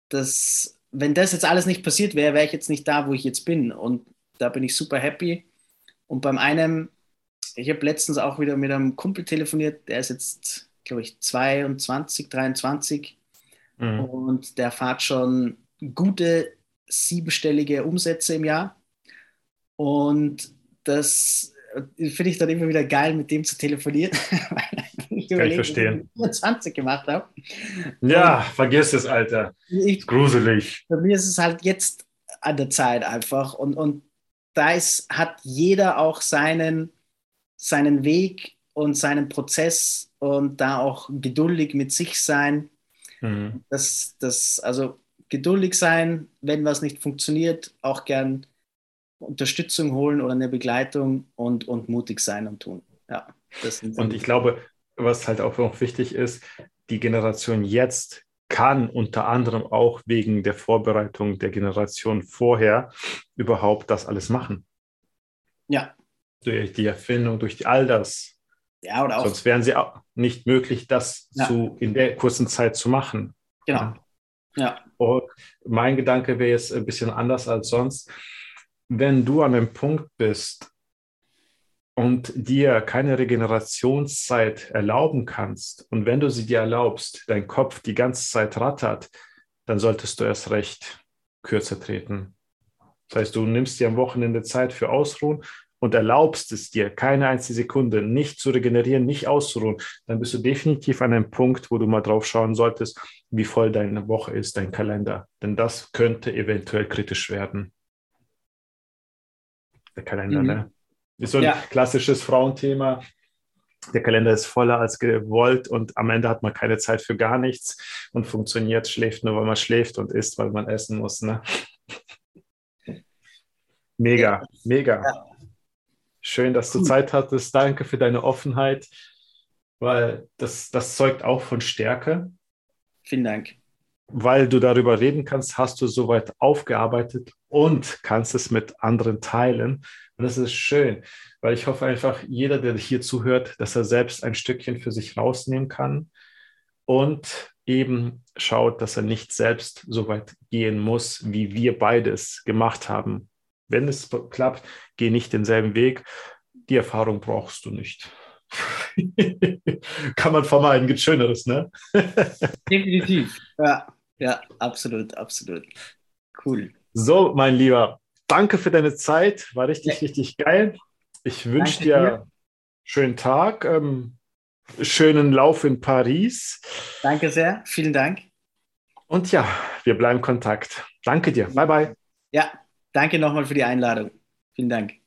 das, wenn das jetzt alles nicht passiert wäre, wäre ich jetzt nicht da, wo ich jetzt bin. Und da bin ich super happy. Und beim einen, ich habe letztens auch wieder mit einem Kumpel telefoniert, der ist jetzt, glaube ich, 22, 23 mhm. und der fährt schon gute siebenstellige Umsätze im Jahr. Und das finde ich dann immer wieder geil, mit dem zu telefonieren. ich Kann ich verstehen. Ich 20 gemacht habe. Ja, und vergiss es, Alter. Ich, Gruselig. Für mich ist es halt jetzt an der Zeit einfach. Und, und da ist, hat jeder auch seinen, seinen Weg und seinen Prozess und da auch geduldig mit sich sein. Mhm. Das, das, also geduldig sein, wenn was nicht funktioniert, auch gern Unterstützung holen oder eine Begleitung und, und mutig sein und tun. Ja, und ich glaube, was halt auch noch wichtig ist, die Generation jetzt kann unter anderem auch wegen der Vorbereitung der Generation vorher überhaupt das alles machen. Ja. Durch die Erfindung, durch all das. Ja, oder auch. Sonst wären sie auch nicht möglich, das ja. zu, in der kurzen Zeit zu machen. Genau. Ja. Und mein Gedanke wäre jetzt ein bisschen anders als sonst. Wenn du an einem Punkt bist und dir keine Regenerationszeit erlauben kannst und wenn du sie dir erlaubst, dein Kopf die ganze Zeit rattert, dann solltest du erst recht kürzer treten. Das heißt, du nimmst dir am Wochenende Zeit für Ausruhen und erlaubst es dir, keine einzige Sekunde nicht zu regenerieren, nicht auszuruhen, dann bist du definitiv an einem Punkt, wo du mal drauf schauen solltest, wie voll deine Woche ist, dein Kalender. Denn das könnte eventuell kritisch werden. Der Kalender, mhm. ne? Ist so ein ja. klassisches Frauenthema. Der Kalender ist voller als gewollt und am Ende hat man keine Zeit für gar nichts und funktioniert, schläft nur, weil man schläft und isst, weil man essen muss. Ne? Mega, mega. Ja. Schön, dass du Zeit hattest. Danke für deine Offenheit, weil das, das zeugt auch von Stärke. Vielen Dank. Weil du darüber reden kannst, hast du soweit aufgearbeitet und kannst es mit anderen teilen. Und das ist schön, weil ich hoffe einfach, jeder, der hier zuhört, dass er selbst ein Stückchen für sich rausnehmen kann und eben schaut, dass er nicht selbst so weit gehen muss, wie wir beides gemacht haben. Wenn es klappt, geh nicht denselben Weg. Die Erfahrung brauchst du nicht. Kann man vermeiden, gibt Schöneres, ne? Definitiv. Ja, ja, absolut, absolut. Cool. So, mein Lieber, danke für deine Zeit. War richtig, ja. richtig geil. Ich wünsche dir einen schönen Tag. Ähm, schönen Lauf in Paris. Danke sehr, vielen Dank. Und ja, wir bleiben Kontakt. Danke dir. Bye, bye. Ja, danke nochmal für die Einladung. Vielen Dank.